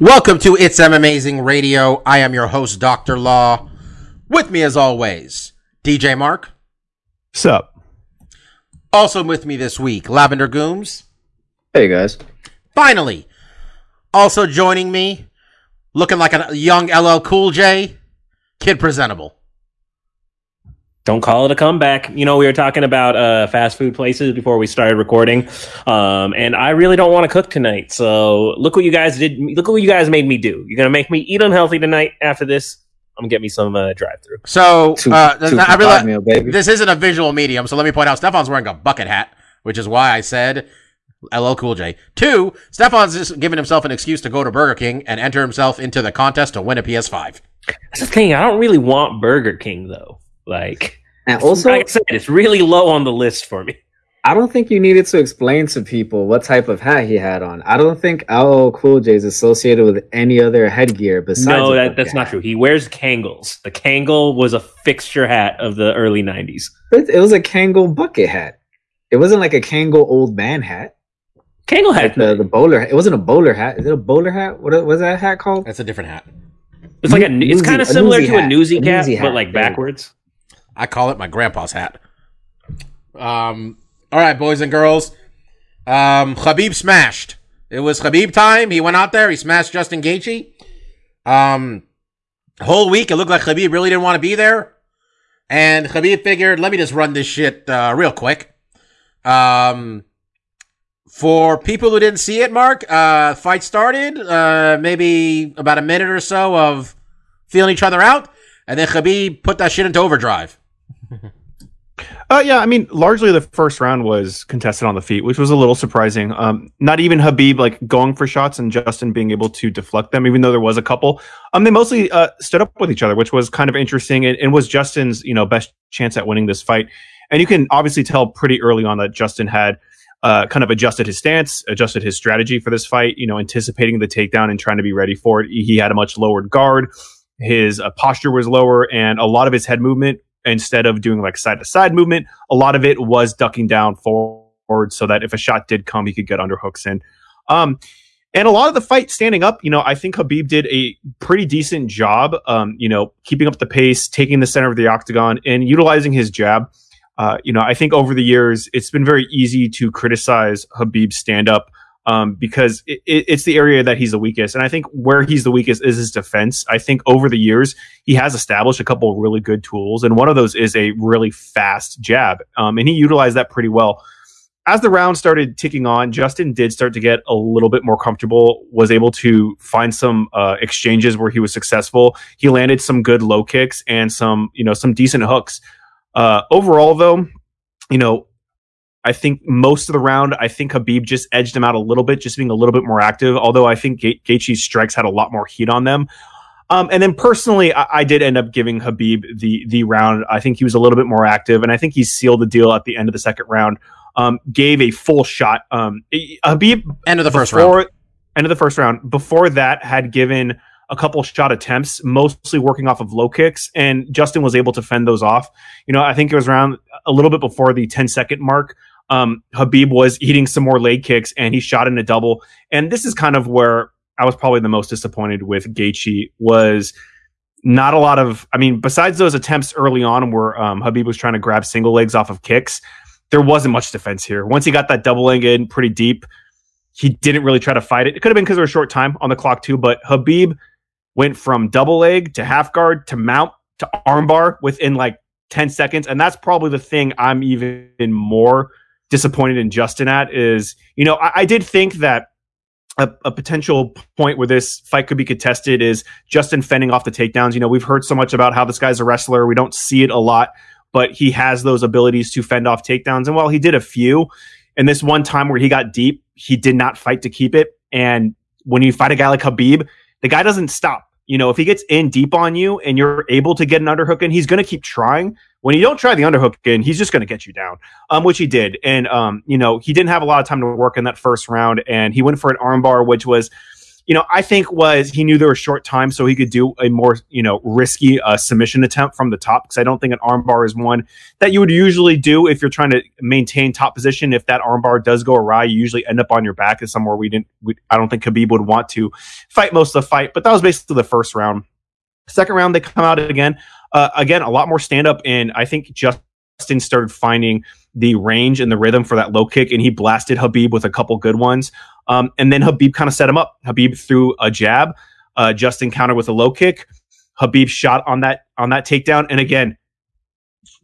Welcome to It's M Amazing Radio. I am your host, Dr. Law. With me, as always, DJ Mark. Sup? Also with me this week, Lavender Gooms. Hey guys. Finally, also joining me, looking like a young LL Cool J, Kid Presentable. Don't call it a comeback. You know, we were talking about uh, fast food places before we started recording, um, and I really don't want to cook tonight. So look what you guys did. Look what you guys made me do. You're gonna make me eat unhealthy tonight. After this, I'm gonna get me some uh, drive-through. So, Two- uh, two I realize meal, baby. this isn't a visual medium, so let me point out Stefan's wearing a bucket hat, which is why I said LL Cool J. Two, Stefan's just giving himself an excuse to go to Burger King and enter himself into the contest to win a PS5. That's the thing. I don't really want Burger King though. Like, And also, like I said, it's really low on the list for me. I don't think you needed to explain to people what type of hat he had on. I don't think LL Cool J is associated with any other headgear besides. no, that, bucket that's not true. He wears Kangols. The Kangol was a fixture hat of the early '90s. It, it was a Kangol bucket hat. It wasn't like a Kangol old man hat. Kangol Like hat. the, the bowler. It wasn't a bowler hat. Is it a bowler hat? What was that hat called? That's a different hat. It's like a. It's kind of similar newsy to a hat. newsy A cap, newsy but like There you backwards. I call it my grandpa's hat. Um, all right, boys and girls. Um, Khabib smashed. It was Khabib time. He went out there. He smashed Justin Gaethje. Um, whole week it looked like Khabib really didn't want to be there, and Khabib figured, let me just run this shit uh, real quick. Um, for people who didn't see it, Mark, uh, fight started. Uh, maybe about a minute or so of feeling each other out, and then Khabib put that shit into overdrive. Uh, yeah, I mean, largely the first round was contested on the feet, which was a little surprising. Um, not even Khabib like going for shots and Justin being able to deflect them, even though there was a couple. Um, they mostly uh, stood up with each other, which was kind of interesting and, and was Justin's you know best chance at winning this fight. And you can obviously tell pretty early on that Justin had uh, kind of adjusted his stance, adjusted his strategy for this fight. You know, anticipating the takedown and trying to be ready for it. He had a much lowered guard. His uh, posture was lower, and a lot of his head movement instead of doing like side to side movement, a lot of it was ducking down forward so that if a shot did come, he could get underhooks in. Um, and a lot of the fight standing up, you know, I think Khabib did a pretty decent job, um, you know, keeping up the pace, taking the center of the octagon, and utilizing his jab. Uh, you know, I think over the years, it's been very easy to criticize Khabib's stand up um, because it, it, it's the area that he's the weakest. And I think where he's the weakest is his defense. I think over the years, he has established a couple of really good tools. And one of those is a really fast jab. Um, and he utilized that pretty well. As the round started ticking on, Justin did start to get a little bit more comfortable, was able to find some uh, exchanges where he was successful. He landed some good low kicks and some, you know, some decent hooks. Uh, overall, though, you know, I think most of the round, I think Khabib just edged him out a little bit, just being a little bit more active. Although I think Ga- Gaethje's strikes had a lot more heat on them. Um, and then personally, I, I did end up giving Khabib the the round. I think he was a little bit more active, and I think he sealed the deal at the end of the second round. Um, gave a full shot. Um, Khabib End of the first before- round. End of the first round. Before that, had given a couple shot attempts, mostly working off of low kicks, and Justin was able to fend those off. You know, I think it was around a little bit before the 10 second mark. Um, Khabib was eating some more leg kicks, and he shot in a double. And this is kind of where I was probably the most disappointed with Gaethje was not a lot of. I mean, besides those attempts early on where um, Khabib was trying to grab single legs off of kicks, there wasn't much defense here. Once he got that double leg in pretty deep, he didn't really try to fight it. It could have been because was a short time on the clock too, but Khabib went from double leg to half guard to mount to armbar within like 10 seconds. And that's probably the thing I'm even more disappointed in Justin at is, you know, I, I did think that a, a potential point where this fight could be contested is Justin fending off the takedowns. You know, we've heard so much about how this guy's a wrestler. We don't see it a lot, but he has those abilities to fend off takedowns. And while he did a few, and this one time where he got deep, he did not fight to keep it. And when you fight a guy like Khabib, the guy doesn't stop. You know, if he gets in deep on you and you're able to get an underhook in, he's going to keep trying. When you don't try the underhook in, he's just going to get you down, um, which he did. And, um, you know, he didn't have a lot of time to work in that first round and he went for an armbar, which was, you know, I think was he knew there was short time, so he could do a more, you know, risky uh, submission attempt from the top. Because I don't think an armbar is one that you would usually do if you're trying to maintain top position. If that armbar does go awry, you usually end up on your back. Is somewhere we didn't. We, I don't think Khabib would want to fight most of the fight. But that was basically the first round. Second round, they come out again. Uh, again, a lot more stand up, and I think Justin started finding the range and the rhythm for that low kick, and he blasted Khabib with a couple good ones. Um, and then Khabib kind of set him up. Khabib threw a jab, uh, Justin countered with a low kick. Khabib shot on that on that takedown, and again,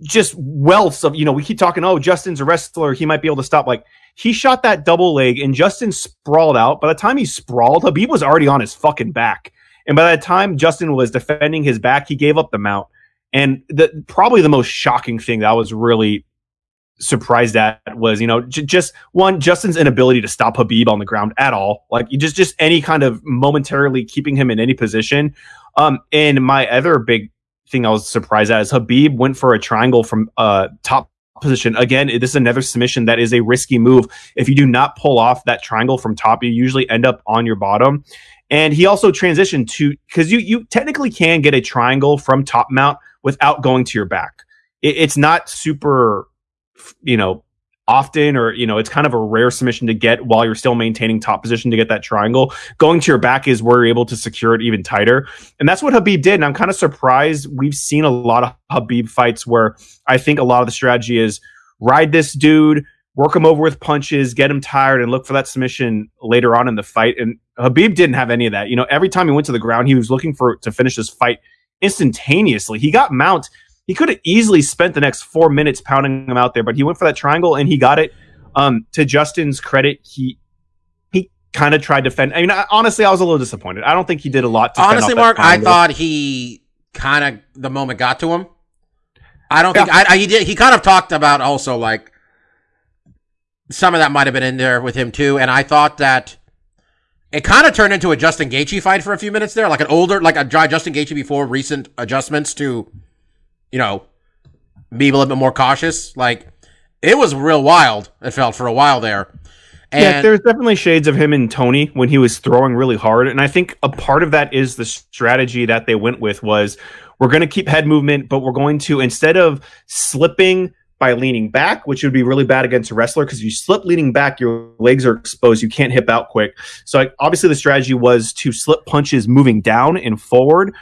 just wealth of you know we keep talking. Oh, Justin's a wrestler; he might be able to stop. Like he shot that double leg, and Justin sprawled out. By the time he sprawled, Khabib was already on his fucking back, and by the time Justin was defending his back, he gave up the mount. And the probably the most shocking thing that I was really surprised at was, you know, j- just one Justin's inability to stop Khabib on the ground at all. Like you just just any kind of momentarily keeping him in any position. Um, and my other big thing I was surprised at is Khabib went for a triangle from uh top position. Again, this is another submission that is a risky move. If you do not pull off that triangle from top, you usually end up on your bottom. And he also transitioned to because you you technically can get a triangle from top mount without going to your back. It, it's not super you know, often or you know it's kind of a rare submission to get while you're still maintaining top position to get that triangle. Going to your back is where you're able to secure it even tighter. And that's what khabib did. And i'm kind of surprised we've seen a lot of khabib fights where i think a lot of the strategy is ride this dude work him over with punches get him tired and look for that submission later on in the fight and khabib didn't have any of that you know every time he went to the ground he was looking for to finish this fight instantaneously he got mount he could have easily spent the next four minutes pounding him out there, but he went for that triangle and he got it. Um, to Justin's credit, he he kind of tried to defend. I mean, I, honestly, I was a little disappointed. I don't think he did a lot. to Honestly, Mark, I thought he kind of the moment got to him. I don't think I, I he did. He kind of talked about also like some of that might have been in there with him too, and I thought that it kind of turned into a Justin Gaethje fight for a few minutes there, like an older, like a dry Justin Gaethje before recent adjustments to, you know, be a little bit more cautious. Like it was real wild. It felt for a while there, and yeah, there's definitely shades of him and Tony when he was throwing really hard, and I think a part of that is the strategy that they went with was we're going to keep head movement, but we're going to instead of slipping by leaning back, which would be really bad against a wrestler because if you slip leaning back, your legs are exposed, you can't hip out quick. So obviously the strategy was to slip punches moving down and forward.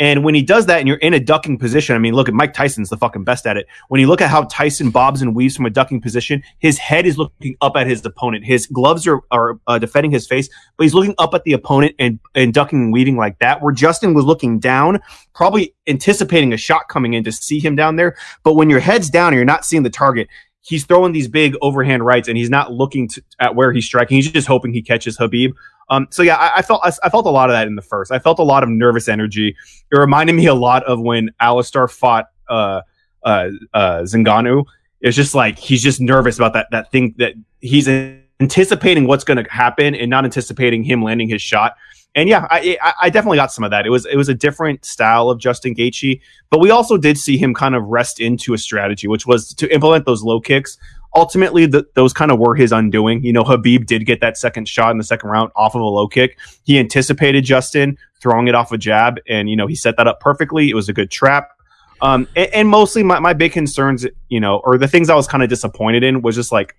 And when he does that and you're in a ducking position, I mean, look at Mike Tyson's the fucking best at it. When you look at how Tyson bobs and weaves from a ducking position, his head is looking up at his opponent. His gloves are, are uh, defending his face, but he's looking up at the opponent and, and ducking and weaving like that. Where Justin was looking down, probably anticipating a shot coming in to see him down there. But when your head's down and you're not seeing the target, he's throwing these big overhand rights and he's not looking to, at where he's striking. He's just hoping he catches Khabib. Um, so yeah, I, I felt I, I felt a lot of that in the first. I felt a lot of nervous energy. It reminded me a lot of when Alistair fought uh, uh, uh, Zinganu. It's just like he's just nervous about that that thing that he's anticipating what's going to happen and not anticipating him landing his shot. And yeah, I, I definitely got some of that. It was it was a different style of Justin Gaethje, but we also did see him kind of rest into a strategy, which was to implement those low kicks. Ultimately, the, those kind of were his undoing. You know, Khabib did get that second shot in the second round off of a low kick. He anticipated Justin throwing it off a jab, and you know he set that up perfectly. It was a good trap. Um, and, and mostly my, my big concerns, you know, or the things I was kind of disappointed in was just like,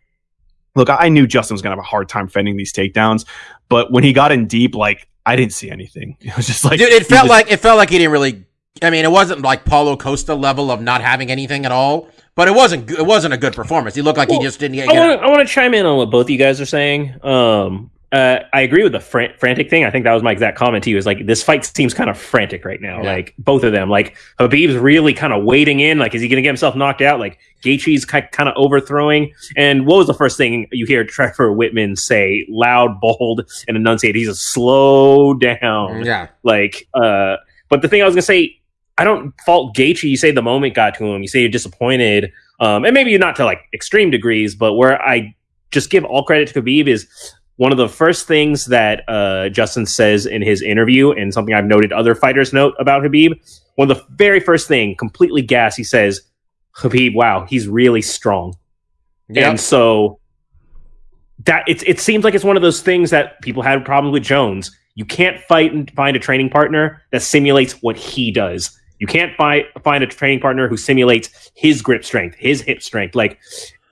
look, I knew Justin was going to have a hard time fending these takedowns, but when he got in deep, like I didn't see anything. It was just like, Dude, it felt just- like it felt like he didn't really. I mean, it wasn't like Paulo Costa level of not having anything at all, but it wasn't. go- It wasn't a good performance. He looked like he just didn't get. I want to I want to chime in on what both of you guys are saying. Um, uh, I agree with the fran- frantic thing. I think that was my exact comment to you. Is like this fight seems kind of frantic right now. Yeah. Like both of them. Like Khabib's really kind of waiting in. Like is he going to get himself knocked out? Like Gaethje's ki- kind of overthrowing. And what was the first thing you hear Trevor Wittman say? Loud, bold, and enunciate. He's a slow down. yeah, Like, uh, but the thing I was gonna say, I don't fault Gaethje. You say the moment got to him. You say you're disappointed, um, and maybe not to like extreme degrees, but where I just give all credit to Khabib is one of the first things that uh, Justin says in his interview, and something I've noted other fighters note about Khabib, one of the very first thing, completely gas, he says, Khabib, wow, he's really strong. Yep. And so that it it seems like it's one of those things that people had problems with Jones. You can't fight and find a training partner that simulates what he does. You can't find find a training partner who simulates his grip strength, his hip strength. Like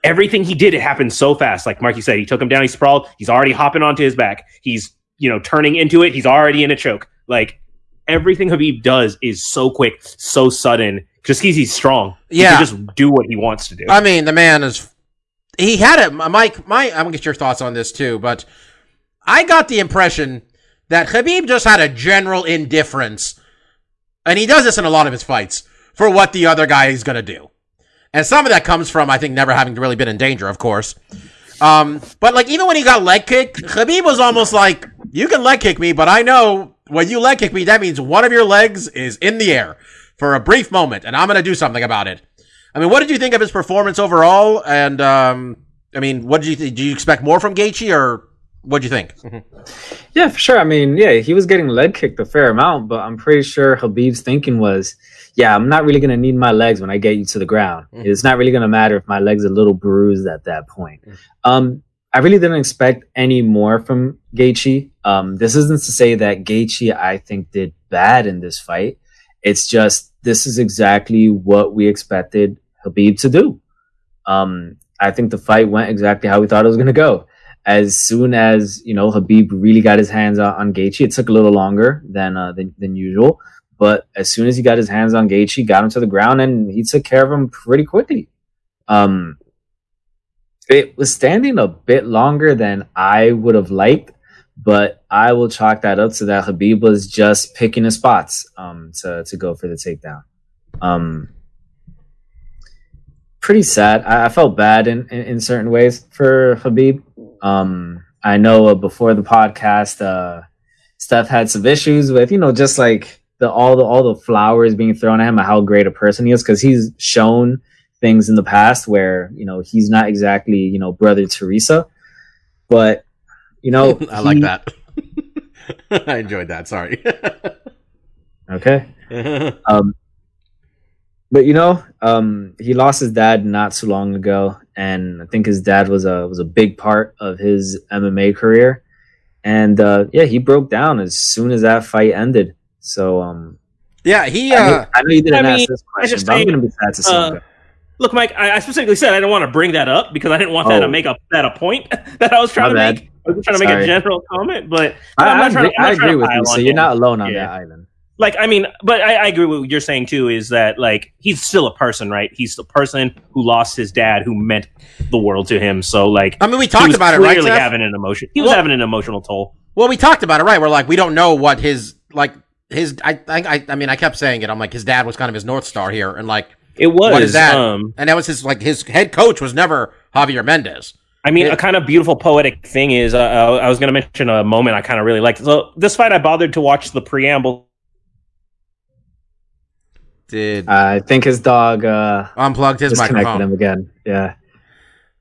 everything he did, it happened so fast. Like Marky said, he took him down, he sprawled, he's already hopping onto his back. He's, you know, turning into it, he's already in a choke. Like everything Khabib does is so quick, so sudden, just because he's strong. He Yeah. can just do what he wants to do. I mean, the man is. He had it, Mike. My, I'm gonna get your thoughts on this too, but I got the impression that Khabib just had a general indifference, and he does this in a lot of his fights for what the other guy is gonna do, and some of that comes from I think never having really been in danger, of course. Um, but like even when he got leg kicked, Khabib was almost like, "You can leg kick me, but I know when you leg kick me, that means one of your legs is in the air for a brief moment, and I'm gonna do something about it." I mean, what did you think of his performance overall? And um, I mean, what did you think? Do you expect more from Gaethje, or what do you think? Yeah, for sure. I mean, yeah, he was getting leg kicked a fair amount, but I'm pretty sure Khabib's thinking was, yeah, I'm not really going to need my legs when I get you to the ground. Mhm. It's not really going to matter if my leg's are a little bruised at that point. Um, I really didn't expect any more from Gaethje. Um, this isn't to say that Gaethje, I think, did bad in this fight. It's just this is exactly what we expected Khabib to do. Um, I think the fight went exactly how we thought it was going to go as soon as you know Khabib really got his hands on, on Gaethje, it took a little longer than, uh, than than usual. But as soon as he got his hands on Gaethje, got him to the ground, and he took care of him pretty quickly. Um, it was standing a bit longer than I would have liked, but I will chalk that up to that Khabib was just picking his spots um, to to go for the takedown. Um, pretty sad. I, I felt bad in, in, in certain ways for Khabib. Um, I know uh, before the podcast, uh, Steph had some issues with you know just like the all the all the flowers being thrown at him how great a person he is because he's shown things in the past where you know he's not exactly you know brother Teresa, but you know I like that. I enjoyed that. Sorry. Okay. Um, but you know, um, he lost his dad not so long ago, and I think his dad was a was a big part of his MMA career. And uh, yeah, he broke down as soon as that fight ended. So um, yeah, he. I, know, Uh, I know you didn't I ask mean, this question, just but I'm gonna be sad to see uh. Look, Mike, I, I specifically said I didn't want to bring that up because I didn't want that Oh. to make a that a point that I was trying My to bad. make. I was trying to make a general comment, but I, I'm I not trying agree, to- I'm I trying agree to with you. So on you're not alone on Yeah. that island. like I mean, but I, I agree with what you're saying too. Is that like he's still a person, right? He's the person who lost his dad, who meant the world to him. So like, I mean, we talked about it, right? clearly having an emotion. He was Well- having an emotional toll. Well, we talked about it, right? We're like, we don't know what his like his. I I I, I mean, I kept saying it. I'm like, his dad was kind of his north star here, and like, It was. what is that? Um, and that was his like his head coach was never Javier Mendez. I mean, Yeah. a kind of beautiful poetic thing is uh, uh, I was going to mention a moment I kind of really liked. So this fight, I bothered to watch the preamble. Did I think his dog uh, unplugged his disconnected microphone. him again. Yeah,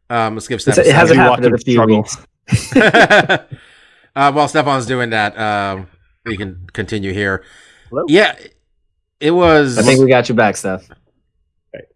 Um, let's give It's- Steph. it hasn't you happened in a few struggle. weeks. uh, while Stefan's doing that, um, we can continue here. Hello? Yeah, it was. I think we got you back, Steph.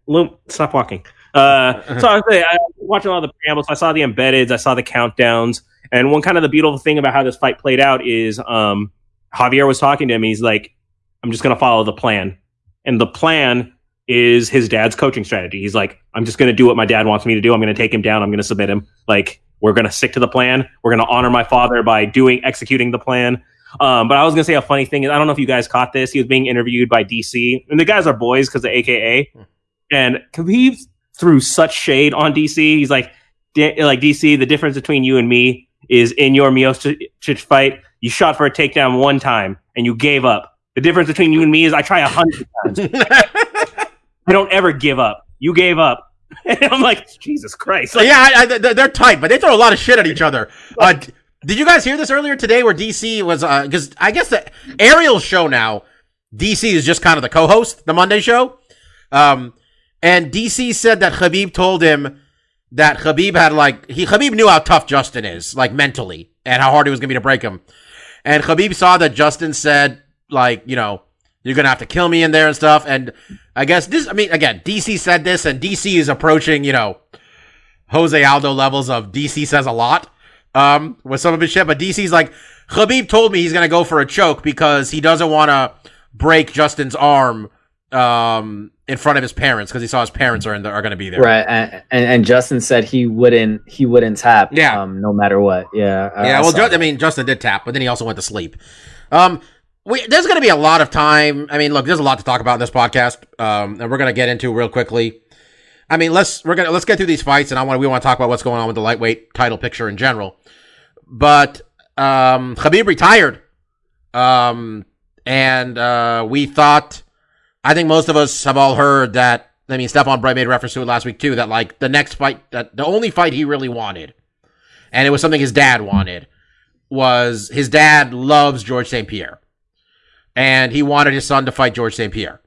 Loom, stop walking. Uh, so I was saying, I watched a lot of the preambles. I saw the embeddeds, I saw the countdowns, and one kind of the beautiful thing about how this fight played out is um, Javier was talking to him. He's like, "I'm just going to follow the plan," and the plan is his dad's coaching strategy. He's like, "I'm just going to do what my dad wants me to do. I'm going to take him down. I'm going to submit him. Like, we're going to stick to the plan. We're going to honor my father by doing executing the plan." Um, but I was going to say a funny thing is I don't know if you guys caught this. He was being interviewed by DC, and the guys are boys because of AKA. And Khabib threw such shade on DC. He's like, "D- like DC, the difference between you and me is in your Miocic fight, you shot for a takedown one time and you gave up. The difference between you and me is I try a hundred times. I don't ever give up. You gave up. And I'm like, Jesus Christ. Like, yeah, I, I, they're tight, but they throw a lot of shit at each other. Uh, did you guys hear this earlier today? Where DC was because I guess the Ariel's show now, DC is just kind of the co-host, the Monday show. Um, and DC said that Khabib told him that Khabib had like he Khabib knew how tough Justin is, like mentally, and how hard it was going to be to break him. And Khabib saw that Justin said, like, you know, you're to have to kill me in there and stuff. And I guess this, I mean, again, DC said this, and DC is approaching, you know, Jose Aldo levels of DC says a lot um, with some of his shit. But DC's like, Khabib told me he's going to go for a choke because he doesn't want to break Justin's arm um, in front of his parents because he saw his parents are in the, are going to be there. Right, and, and and Justin said he wouldn't he wouldn't tap. Yeah. um, no matter what. Yeah, I- Yeah, I well, Ju- I mean, Justin did tap, but then he also went to sleep. Um, we, there's going to be a lot of time. I mean, look, there's a lot to talk about in this podcast, um, and we're going to get into real quickly. I mean, let's we're gonna let's get through these fights, and I want we want to talk about what's going on with the lightweight title picture in general. But um, Khabib retired, um, and uh, we thought. I think most of us have all heard that. I mean, Stephon Bright made reference to it last week too. That like the next fight, that the only fight he really wanted, and it was something his dad wanted, was his dad loves George St. Pierre. And he wanted his son to fight George St. Pierre.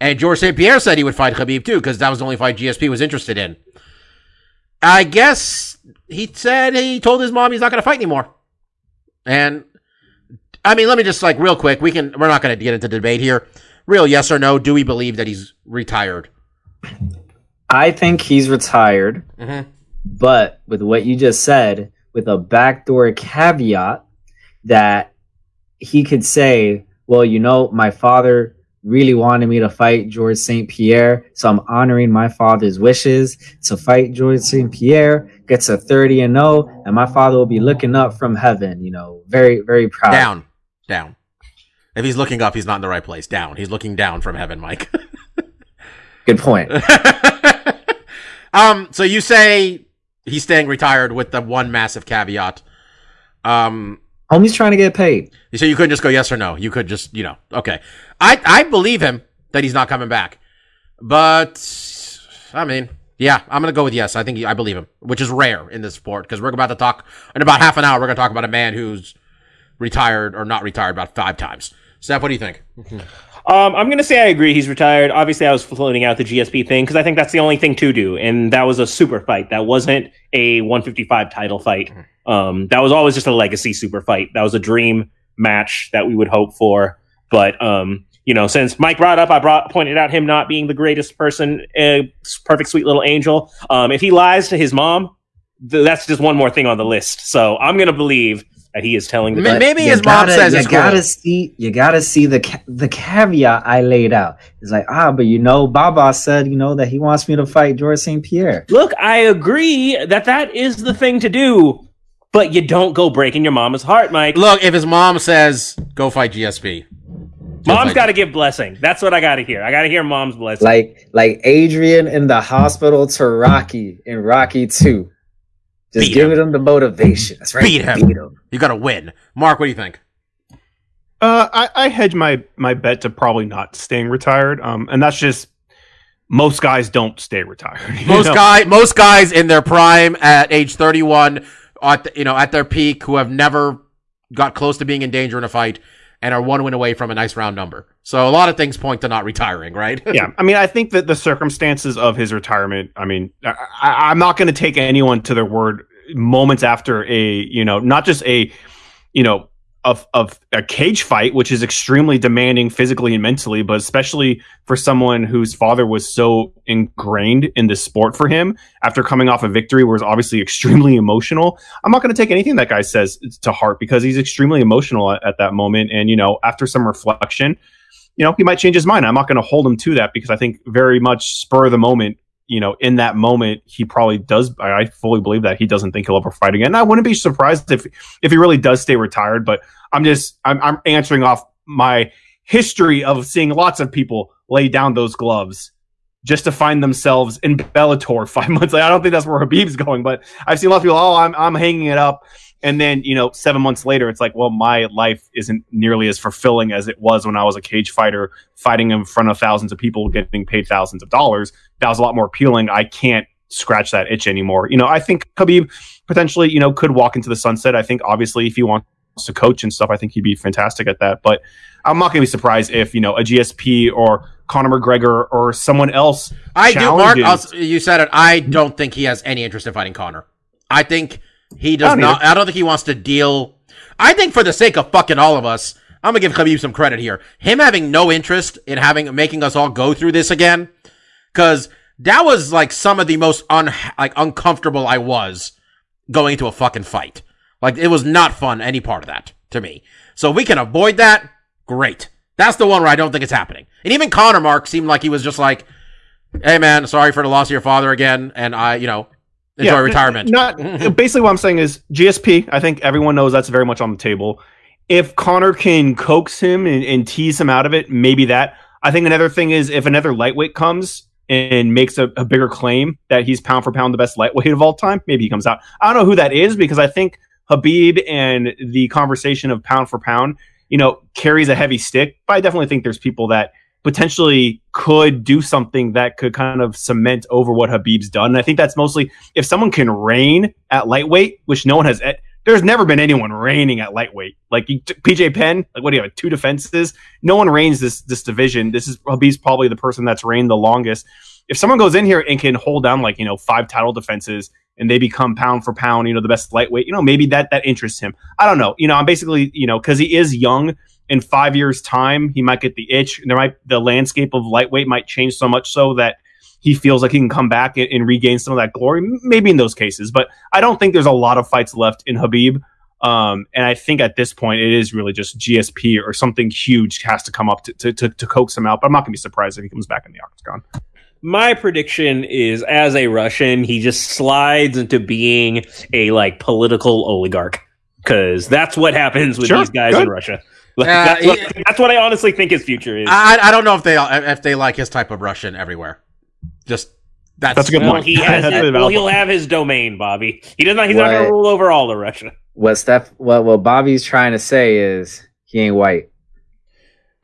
And George St. Pierre said he would fight Khabib too, because that was the only fight GSP was interested in. I guess he said he told his mom he's not going to fight anymore. And I mean, let me just like real quick, we can, we're not going to get into debate here. Real yes or no, do we believe that he's retired? I think he's retired, Mhm. but with what you just said, with a backdoor caveat that he could say, "Well, you know, my father really wanted me to fight George St. Pierre, so I'm honoring my father's wishes to fight George St. Pierre." Gets a thirty and zero, and my father will be looking up from heaven. You know, very very proud. Down. Down. If he's looking up, he's not in the right place. Down. He's looking down from heaven, Mike. Good point. um, so you say he's staying retired with the one massive caveat. Um, Homie's trying to get paid. so you couldn't just go yes or no. You could just, you know, okay. I I believe him that he's not coming back, but I mean, yeah, I'm gonna go with yes. I think he, I believe him, which is rare in this sport because we're about to talk in about half an hour. We're gonna talk about a man who's retired or not retired about five times. Steph, what do you think? Um, I'm going to say I agree. He's retired. Obviously, I was floating out the GSP thing because I think that's the only thing to do, and that was a super fight. That wasn't a 155 title fight. Um, that was always just a legacy super fight. That was a dream match that we would hope for. But um, you know, since Mike brought up, I brought pointed out him not being the greatest person, uh, perfect sweet little angel. Um, if he lies to his mom, th- that's just one more thing on the list. So I'm going to believe that he is telling the Ma- truth. maybe you his mom gotta- says you it's gotta cool. see you gotta see the ca- the caveat I laid out. It's like ah, but you know, Baba said you know that he wants me to fight George St. Pierre. Look, I agree that that is the thing to do, but you don't go breaking your mama's heart, Mike. Look, if his mom says go fight GSP, Mom's got to give blessing. That's what I got to hear. I got to hear mom's blessing. Like like Adrian in the hospital to Rocky in Rocky Two. Just Beat giving him the motivation. That's right. Beat him. Beat him. you got to win. Mark, what do you think? Uh, I, I hedge my my bet to probably not staying retired. Um, and that's just most guys don't stay retired. Most know? guy, most guys in their prime at age 31, at the, you know, at their peak, who have never got close to being in danger in a fight, and are one win away from a nice round number. So a lot of things point to not retiring, right? yeah, I mean, I think that the circumstances of his retirement. I mean, I, I'm not going to take anyone to their word. Moments after a, you know, not just a, you know, of of a cage fight, which is extremely demanding physically and mentally, but especially for someone whose father was so ingrained in the sport for him after coming off a victory, was obviously extremely emotional. I'm not going to take anything that guy says to heart because he's extremely emotional at, at that moment, and you know, after some reflection you know, he might change his mind. I'm not going to hold him to that because I think very much spur of the moment, you know, in that moment, he probably does. I fully believe that he doesn't think he'll ever fight again. I wouldn't be surprised if if he really does stay retired. But I'm just I'm, I'm answering off my history of seeing lots of people lay down those gloves just to find themselves in Bellator five months. later. I don't think that's where Khabib's going, but I've seen a lot of people. Oh, I'm I'm hanging it up. And then, you know, seven months later, it's like, well, my life isn't nearly as fulfilling as it was when I was a cage fighter, fighting in front of thousands of people, getting paid thousands of dollars. That was a lot more appealing. I can't scratch that itch anymore. You know, I think Khabib potentially, you know, could walk into the sunset. I think obviously if he wants to coach and stuff, I think he'd be fantastic at that. But I'm not going to be surprised if, you know, a GSP or Conor McGregor or someone else. I do, Mark. I'll, you said it. I don't think he has any interest in fighting Conor. I think he does don't not. either. I don't think he wants to deal. I think for the sake of fucking all of us, I'm gonna give Khabib some credit here. Him having no interest in having making us all go through this again, because that was like some of the most un like uncomfortable I was going into a fucking fight. Like it was not fun any part of that to me. So we can avoid that. Great. That's the one where I don't think it's happening. And even Conor Mark seemed like he was just like, "Hey man, sorry for the loss of your father again, and I, you know, enjoy Yeah, retirement." Not mm-hmm. basically what I'm saying is GSP. I think everyone knows that's very much on the table. If Conor can coax him and, and tease him out of it, maybe that. I think another thing is if another lightweight comes and makes a, a bigger claim that he's pound for pound the best lightweight of all time, maybe he comes out. I don't know who that is because I think Khabib and the conversation of pound for pound, you know, carries a heavy stick. But I definitely think there's people that potentially could do something that could kind of cement over what Khabib's done. And I think that's mostly if someone can reign at lightweight, which no one has. eh, There's never been anyone reigning at lightweight. Like you, BJ Penn, like what do you have? Two defenses. No one reigns this this division. This is Khabib's probably the person that's reigned the longest. If someone goes in here and can hold down like you know five title defenses and they become pound for pound, you know the best lightweight, you know maybe that that interests him. I don't know. You know I'm basically you know because he is young in five years time he might get the itch. And there might the landscape of lightweight might change so much so that he feels like he can come back and, and regain some of that glory maybe in those cases. But i don't think there's a lot of fights left in khabib. Um, and i think at this point it is really just gsp or something huge has to come up to, to, to, to coax him out. But i'm not going to be surprised if he comes back in the octagon. My prediction is, as a Russian, he just slides into being a like political oligarch. Because that's what happens with Sure, these guys in. Russia. Like, Uh, that's, what, he- that's what I honestly think his future is. I I don't know if they if they like his type of Russian everywhere. Just that's That's a good well, point. he has That's his- well, he'll have his domain, Bobby. He does not. He's not going to rule over all of Russia. What Steph? What what Bobby's trying to say is he ain't white.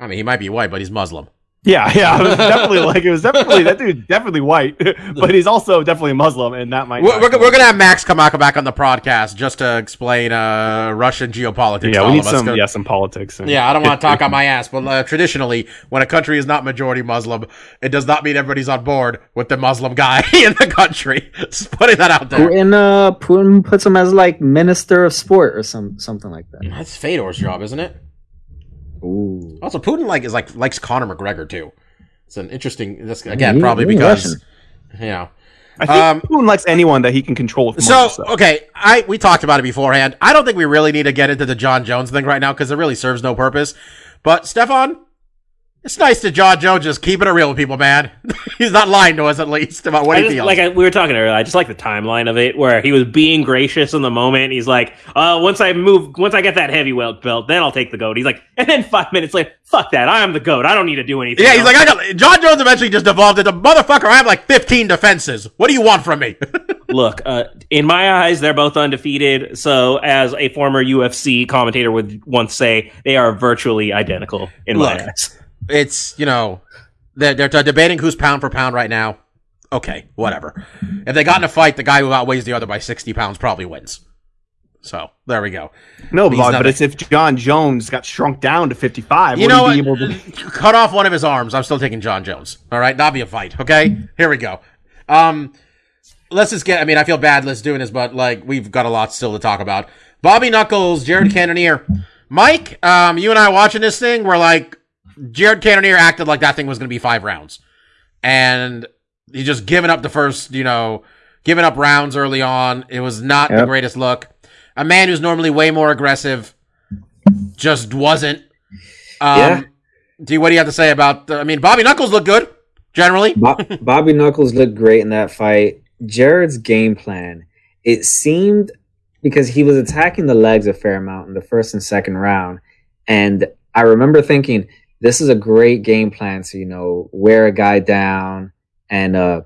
I mean, he might be white, but he's Muslim. Yeah yeah it was definitely like it was definitely that dude's definitely white but he's also definitely muslim and that might We're, we're, we're gonna have Max Kamaka back on the podcast just to explain uh, Russian geopolitics. to yeah all we need of us, yeah some politics and Yeah, I don't want to talk on my ass, but uh, traditionally, when a country is not majority Muslim, it does not mean everybody's on board with the Muslim guy in the country. Just putting that out there. Putin, uh, Putin puts him as like minister of sport or some something like that. That's Fedor's job, isn't it? Ooh, Also, Putin like is like likes Conor McGregor too. It's an interesting. This again, he- probably because Russian. you know. I think Um, Putin likes anyone that he can control with So so. okay, I we talked about it beforehand. I don't think we really need to get into the Jon Jones thing right now because it really serves no purpose. But Stefan, it's nice that Jon Jones just keeping it real with people, man. He's not lying to us at least about what I he just, feels. like I, we were talking earlier, I just like the timeline of it, where he was being gracious in the moment. He's like, "Uh, once I move, once I get that heavyweight belt, then I'll take the goat." He's like, and then five minutes later, "Fuck that! I am the goat. I don't need to do anything." yeah, he's else." like, I got Jon Jones eventually just devolved into motherfucker. I have like 15 defenses. What do you want from me? Look, uh, in my eyes, they're both undefeated. So, as a former UFC commentator would once say, they are virtually identical in my eyes. It's you know they're, they're debating who's pound for pound right now. Okay, whatever. If they got in a fight, the guy who outweighs the other by 60 pounds probably wins. So there we go. no but, but it's if jon jones got shrunk down to 55 You would know he be able to Cut off one of his arms. I'm still taking Jon Jones. All right, that'll be a fight. Okay, here we go. Um, let's just get. I mean, I feel bad let's doing this, but like we've got a lot still to talk about. Bobby Knuckles, Jared Cannonier, Mike. Um, you and I watching this thing. We're like, Jared Cannonier acted like that thing was going to be five rounds, and he just given up the first. You know, giving up rounds early on. It was not the greatest look. A man who's normally way more aggressive just wasn't. Um, Yeah. Do you, what do you have to say about? The, I mean, Bobby Knuckles looked good generally. Bo- Bobby Knuckles looked great in that fight. Jared's game plan, it seemed because he was attacking the legs a fair amount in the first and second round. And I remember thinking, this is a great game plan to, you know, wear a guy down and, uh,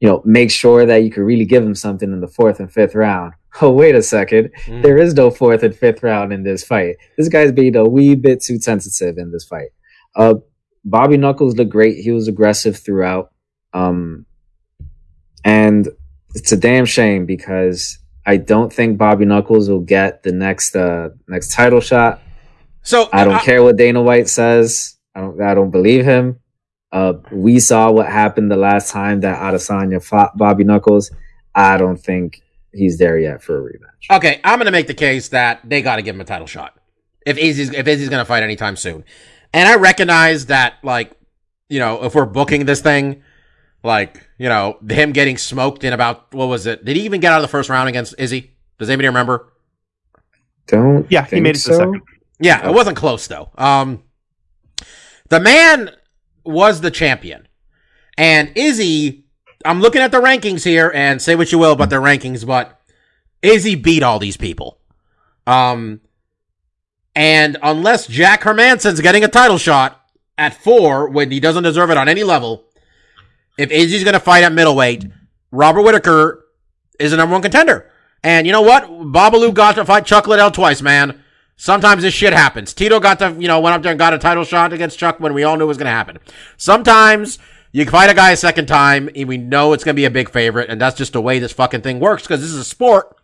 you know, make sure that you could really give him something in the fourth and fifth round. Oh, wait a second. Mm. There is no fourth and fifth round in this fight. This guy's being a wee bit too sensitive in this fight. Uh, Bobby Knuckles looked great. He was aggressive throughout. Um, and it's a damn shame because I don't think Bobby Knuckles will get the next uh next title shot. So I don't care what Dana White says. I don't I don't believe him. Uh, we saw what happened the last time that Adesanya fought Bobby Knuckles. I don't think he's there yet for a rematch. Okay, I'm going to make the case that they got to give him a title shot if Izzy's if Izzy's going to fight anytime soon. And I recognize that, like, you know, if we're booking this thing, like, you know, him getting smoked in about what was it? Did he even get out of the first round against Izzy? Does anybody remember? Don't Yeah, he made it to the so. second. Yeah, it wasn't close though. Um, the man was the champion, and Izzy. I'm looking at the rankings here, and say what you will about the rankings, but Izzy beat all these people. Um, and unless Jack Hermansson's getting a title shot at four when he doesn't deserve it on any level, if Izzy's going to fight at middleweight, Robert Whittaker is the number one contender. And you know what? Babalu got to fight Chuck Liddell twice, man. Sometimes this shit happens. Tito got to, you know, went up there and got a title shot against Chuck when we all knew it was going to happen. Sometimes you fight a guy a second time and we know it's going to be a big favorite, and that's just the way this fucking thing works because this is a sport.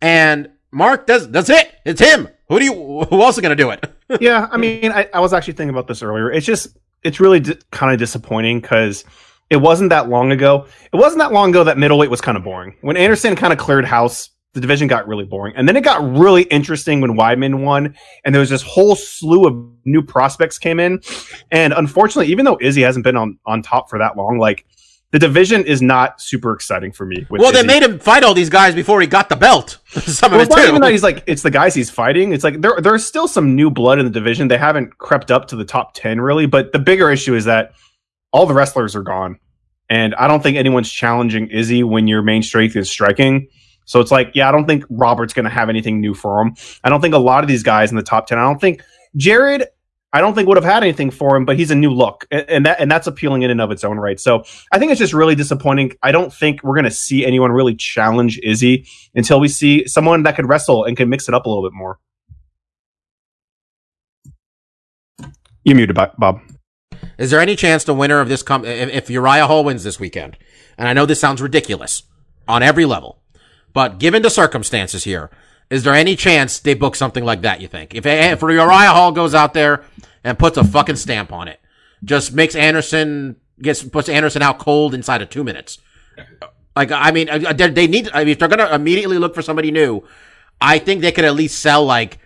And Mark, that's that's it. It's him. Who do you? Who else is going to do it? yeah, I mean, I, I was actually thinking about this earlier. It's just, it's really di- kind of disappointing because it wasn't that long ago. It wasn't that long ago that middleweight was kind of boring. When Anderson kind of cleared house, the division got really boring. And then it got really interesting when Weidman won, and there was this whole slew of new prospects came in. And unfortunately, even though Izzy hasn't been on, on top for that long, like, the division is not super exciting for me. with well, they Izzy. made him fight all these guys before he got the belt. Some Well, of it too. even that he's like it's the guys he's fighting. It's like there there's still some new blood in the division. They haven't crept up to the top ten really, but the bigger issue is that all the wrestlers are gone, and I don't think anyone's challenging Izzy when your main strength is striking. So it's like, yeah, I don't think Robert's going to have anything new for him. I don't think a lot of these guys in the top ten. I don't think Jared. I don't think would have had anything for him, but he's a new look, and, and that and that's appealing in and of its own right. So I think it's just really disappointing. I don't think we're going to see anyone really challenge Izzy until we see someone that could wrestle and can mix it up a little bit more. You muted, Bob. Is there any chance the winner of this com- if, if Uriah Hall wins this weekend? And I know this sounds ridiculous on every level, but given the circumstances here, is there any chance they book something like that? You think if if Uriah Hall goes out there and puts a fucking stamp on it, just makes Anderson gets puts Anderson out cold inside of two minutes? Like I mean, uh, they need. I mean, if they're gonna immediately look for somebody new, I think they could at least sell like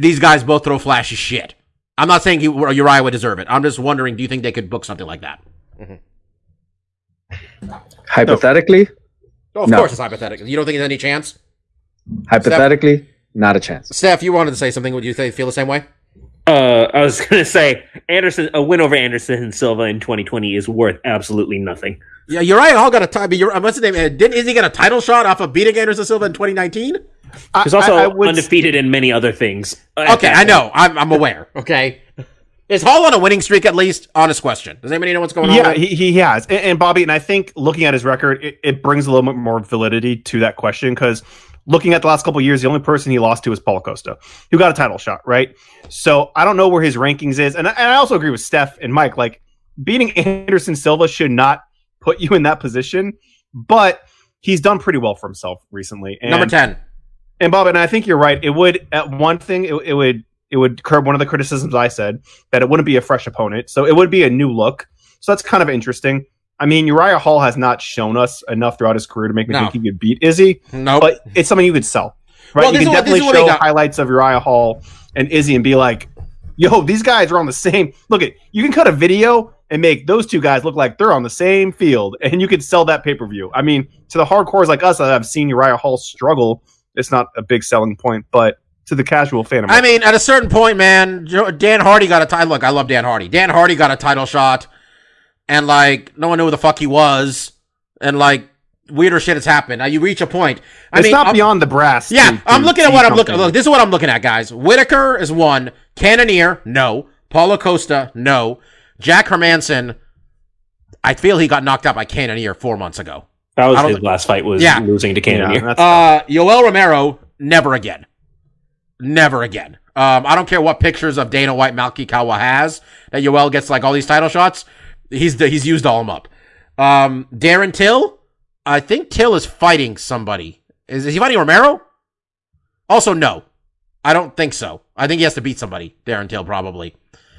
these guys both throw flashy shit. I'm not saying he, Uriah would deserve it. I'm just wondering, do you think they could book something like that? Hypothetically, Oh, of No. course, it's hypothetical. You don't think there's any chance? hypothetically, not a chance. Steph, you wanted to say something. Would you th- feel the same way? Uh, I was gonna say Anderson, a win over Anderson and Silva in 2020 is worth absolutely nothing. Yeah, Uriah Hall got a title. What's his name? Uh, Didn't is he get a title shot off of beating Anderson Silva in 2019? He's also I, I would- undefeated in many other things. Okay, I know. I'm, I'm aware. Okay, is Hall on a winning streak at least? Honest question. Does anybody know what's going on? Yeah, he, he has. And, and Bobby, and I think looking at his record, it, it brings a little bit more validity to that question because looking at the last couple of years, the only person he lost to was Paul Costa, who got a title shot, right? So I don't know where his rankings is. And I, and I also agree with Steph and Mike. Like, beating Anderson Silva should not put you in that position, but he's done pretty well for himself recently. And, Number ten. And Bob, and I think you're right. It would at one thing it, it would it would curb one of the criticisms I said that it wouldn't be a fresh opponent, so it would be a new look. So that's kind of interesting. I mean, Uriah Hall has not shown us enough throughout his career to make me No. think he could beat Izzy, No. but it's something you could sell, right? Well, you can is what- this definitely show highlights of Uriah Hall and Izzy and be like, "Yo, these guys are on the same." Look at you can cut a video and make those two guys look like they're on the same field, and you could sell that pay per view. I mean, to the hardcores like us that have seen Uriah Hall struggle, it's not a big selling point, but to the casual fan, I'm I mean, at a certain point, man, Dan Hardy got a title. Look, I love Dan Hardy. Dan Hardy got a title shot, and like no one knew who the fuck he was, and like weirder shit has happened. Now you reach a point. I it's mean, not I'm- beyond the brass. Yeah, to- I'm looking at see what I'm looking. something. Look, this is what I'm looking at, guys. Whittaker is one. Cannonier, no. Paulo Costa, no. Jack Hermansson, I feel he got knocked out by Cannonier four months ago. That was his last fight was Yeah. losing to Yeah, Cannonier. Uh, Yoel Romero, never again. Never again. Um, I don't care what pictures of Dana White Malki Kawa has that Yoel gets like all these title shots. He's he's used all them up. Um, Darren Till, I think Till is fighting somebody. Is, is he fighting Romero? Also, no, I don't think so. I think he has to beat somebody. Darren Till probably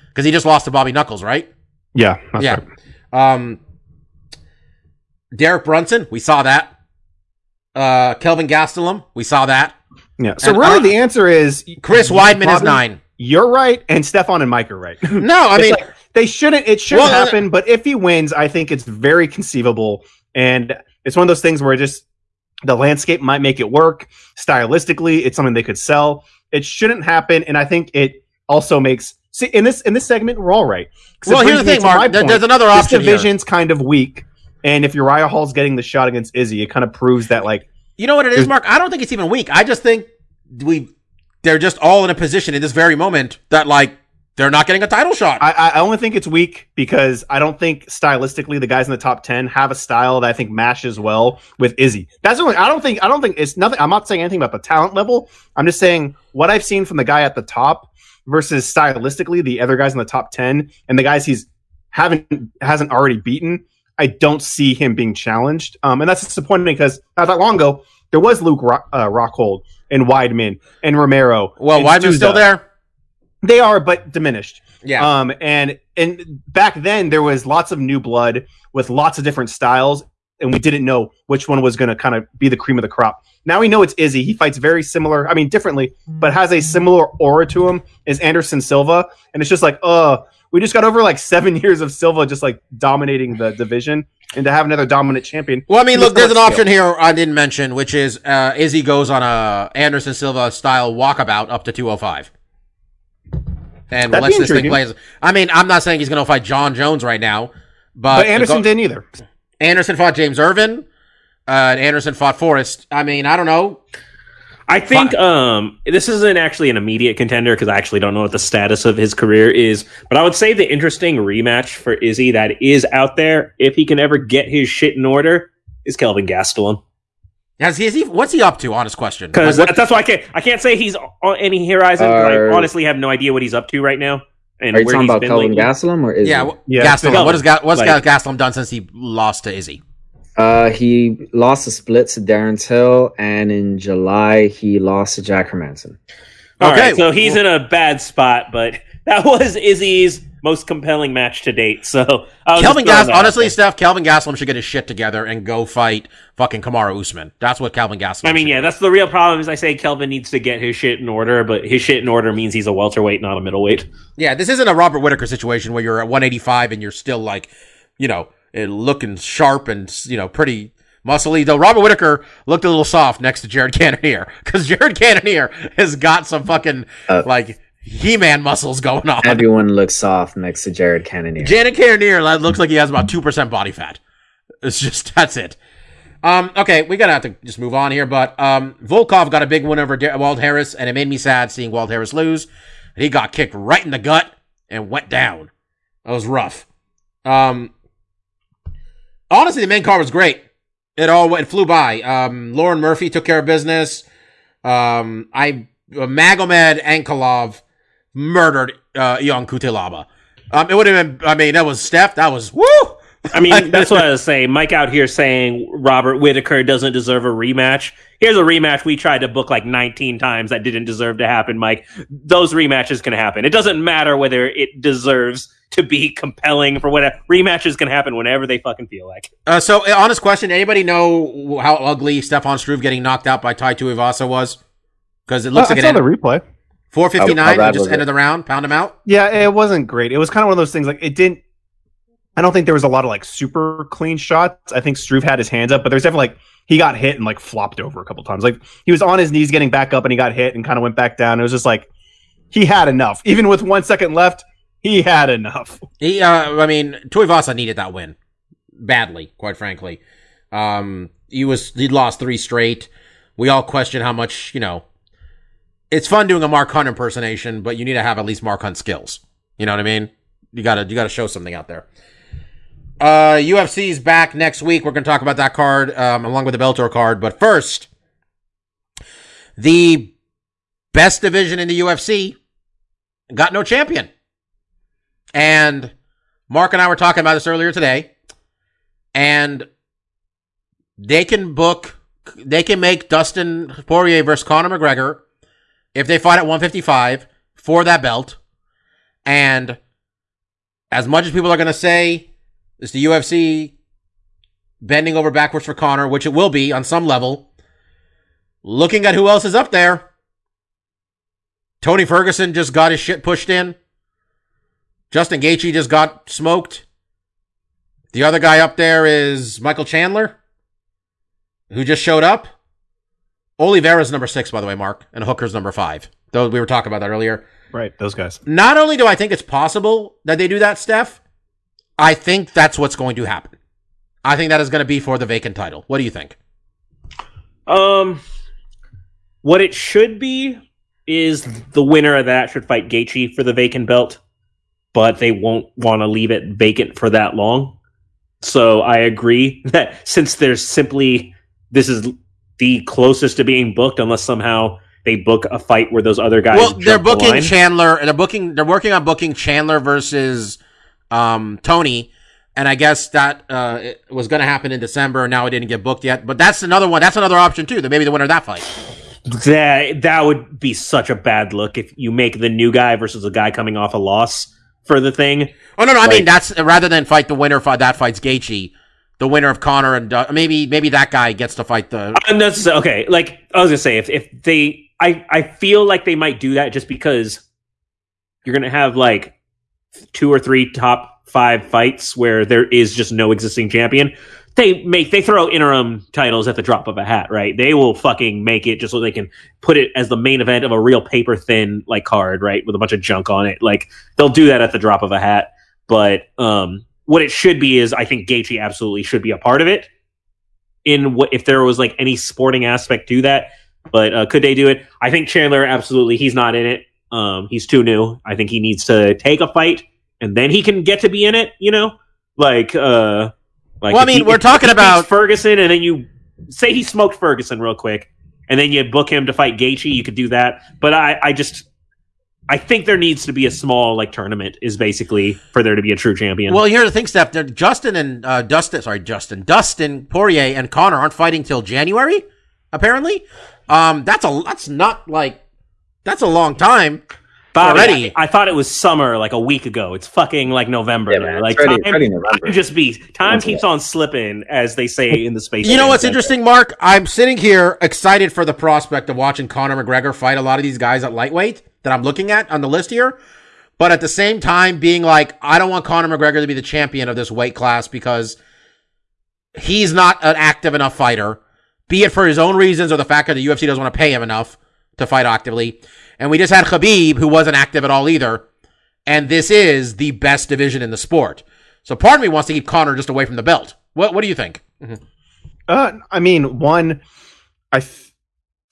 because he just lost to Bobby Knuckles, right? yeah, that's yeah. right. Um, Derek Brunson, we saw that. Uh, Kelvin Gastelum, we saw that. Yeah. So And, really, uh, the answer is Chris Weidman is nine. You're right, and Stefan and Mike are right. No, I mean, like, they shouldn't. It shouldn't Well, uh, happen. But if he wins, I think it's very conceivable, and it's one of those things where just the landscape might make it work stylistically. It's something they could sell. It shouldn't happen, and I think it also makes. See, in this in this segment, we're all right. well, here's the thing, Mark. There- there's another This option here. division's kind of weak, and if Uriah Hall's getting the shot against Izzy, it kind of proves that like You know what it is, Mark? I don't think it's even weak. I just think we they're just all in a position in this very moment that like they're not getting a title shot. I, I only think it's weak because I don't think stylistically the guys in the top ten have a style that I think matches well with Izzy. That's the only. I don't think. I don't think it's nothing. I'm not saying anything about the talent level. I'm just saying what I've seen from the guy at the top versus stylistically the other guys in the top ten and the guys he's haven't hasn't already beaten. I don't see him being challenged, um, and that's disappointing because not that long ago there was Luke Rock, uh, Rockhold and Weidman and Romero. well, and Weidman's still there. They are, but diminished. Yeah. Um, and and back then there was lots of new blood with lots of different styles, and we didn't know which one was going to kind of be the cream of the crop. Now we know it's Izzy. He fights very similar. I mean, differently, but has a similar aura to him as Anderson Silva, and it's just like, uh, we just got over like seven years of Silva just like dominating the division, and to have another dominant champion. Well, I mean, look, there's an option here I didn't mention, which is uh, Izzy goes on a Anderson Silva style walkabout up to 205. And That'd lets this thing play. I mean, I'm not saying he's going to fight Jon Jones right now, but, But Anderson go- didn't either. Anderson fought James Irvin, uh, and Anderson fought Forrest. I mean, I don't know. I think um, this isn't actually an immediate contender because I actually don't know what the status of his career is. But I would say the interesting rematch for Izzy that is out there, if he can ever get his shit in order, is Kelvin Gastelum. Has he, is he? What's he up to? Honest question. Because Like, that's why I can't. I can't say he's on any horizon. Are- I honestly have no idea what he's up to right now. And Are you where talking he's about Kelvin lately. Gastelum or is yeah, Yeah, Gastelum. What has Ga- what's Like- Gastelum done since he lost to Izzy? Uh, he lost a split to Darren Till, and in July he lost to Jack Hermansson. All Okay, right, so he's in a bad spot, but that was Izzy's most compelling match to date. So I Kelvin just Gas, honestly, there. Steph, Kelvin Gastelum should get his shit together and go fight fucking Kamaru Usman. That's what Kelvin Gastelum. I mean, should yeah, do. that's the real problem. Is I say Kelvin needs to get his shit in order, but his shit in order means he's a welterweight, not a middleweight. yeah. This isn't a Robert Whittaker situation where you're at 185 and you're still like, you know, eh, looking sharp and you know pretty muscly. Though Robert Whittaker looked a little soft next to Jared Cannonier because Jared Cannonier has got some fucking Uh, like He-Man muscles going on. Everyone looks soft next to Jared Cannonier. Jared Cannonier looks like he has about two percent body fat. It's just that's it. Um, okay, we gotta have to just move on here. But um, Volkov got a big win over Da- Walt Harris, and it made me sad seeing Walt Harris lose. He got kicked right in the gut and went down. That was rough. Um, honestly, the main card was great. It all went flew by. Um, Lauren Murphy took care of business. Um, I uh, Magomed Ankalaev murdered uh, Ion Cutelaba. Um, it would have been. I mean, that was Steph. That was woo. I mean, that's what I was saying. Mike out here saying Robert Whittaker doesn't deserve a rematch. Here's a rematch we tried to book like 19 times that didn't deserve to happen, Mike. Those rematches can happen. It doesn't matter whether it deserves to be compelling for whatever. Rematches can happen whenever they fucking feel like. Uh, so, uh, honest question: Anybody know how ugly Stefan Struve getting knocked out by Tai Tuivasa was? Because it looks I like saw it the ended replay. 459 How- how Just was ended it? the round, pound him out. Yeah, it wasn't great. It was kind of one of those things like it didn't. I don't think there was a lot of like super clean shots. I think Struve had his hands up, but there's definitely like he got hit and like flopped over a couple times. Like he was on his knees getting back up and he got hit and kind of went back down. It was just like he had enough. Even with one second left, he had enough. He, uh, I mean, Tuivasa needed that win badly, quite frankly. Um, he was he lost three straight. We all question how much you know. It's fun doing a Mark Hunt impersonation, but you need to have at least Mark Hunt skills. You know what I mean? You gotta you gotta show something out there. Uh, UFC's back next week. We're gonna talk about that card um, along with the Bellator card, but first, the best division in the UFC got no champion. And Mark and I were talking about this earlier today. And they can book, they can make Dustin Poirier versus Conor McGregor if they fight at 155 for that belt. And as much as people are going to say it's the UFC bending over backwards for Conor, which it will be on some level, Looking at who else is up there. Tony Ferguson just got his shit pushed in. Justin Gaethje just got smoked. The other guy up there is Michael Chandler, who just showed up. Oliveira's number six, by the way, Mark, and Hooker's number five. Though we were talking about that earlier. Right, those guys. Not only do I think it's possible that they do that, Steph, I think that's what's going to happen. I think that is going to be for the vacant title. What do you think? Um, what it should be is the winner of that should fight Gaethje for the vacant belt, but they won't want to leave it vacant for that long. So I agree that since there's simply this is the closest to being booked, unless somehow they book a fight where those other guys. well, they're booking line. Chandler. They're booking. They're working on booking Chandler versus um, Tony, and I guess that uh, it was going to happen in December. Now it didn't get booked yet, but that's another one. That's another option too. That maybe the winner of that fight. That that would be such a bad look if you make the new guy versus a guy coming off a loss for the thing. Oh no, no. I mean that's rather than fight the winner. Fight that fights Gaethje. The winner of Conor and uh, maybe maybe that guy gets to fight the. Okay, like I was gonna say, if if they, I I feel like they might do that just because you're gonna have like two or three top five fights where there is just no existing champion. They make they throw interim titles at the drop of a hat, right? They will fucking make it just so they can put it as the main event of a real paper thin like card, right, with a bunch of junk on it. Like they'll do that at the drop of a hat. But um, what it should be is, I think Gaethje absolutely should be a part of it in what if there was like any sporting aspect to that. But uh, could they do it? I think Chandler absolutely. He's not in it. Um, he's too new. I think he needs to take a fight and then he can get to be in it. You know, like uh, like Well, I mean, he- we're talking about- Ferguson, and then you say he smoked Ferguson real quick, and then you book him to fight Gaethje. You could do that, but I, I just. I think there needs to be a small like tournament is basically for there to be a true champion. Well, here's the thing, Steph. Justin and uh, Dustin, sorry, Justin, Dustin Poirier and Conor aren't fighting till January. Apparently, um, that's a that's not like that's a long time. Bobby, already. I, I thought it was summer like a week ago. It's fucking like November. Yeah, now. man. Like It's already- time, already November. time just be time That's keeps it. on slipping, as they say in the space. You know what's Center. interesting, Mark? I'm sitting here excited for the prospect of watching Conor McGregor fight a lot of these guys at lightweight that I'm looking at on the list here. But at the same time, being like, I don't want Conor McGregor to be the champion of this weight class because he's not an active enough fighter, be it for his own reasons or the fact that the UFC doesn't want to pay him enough to fight actively. And we just had Khabib, who wasn't active at all either. And this is the best division in the sport. So part of me wants to keep Conor just away from the belt. What What do you think? Uh, I mean, one, I th-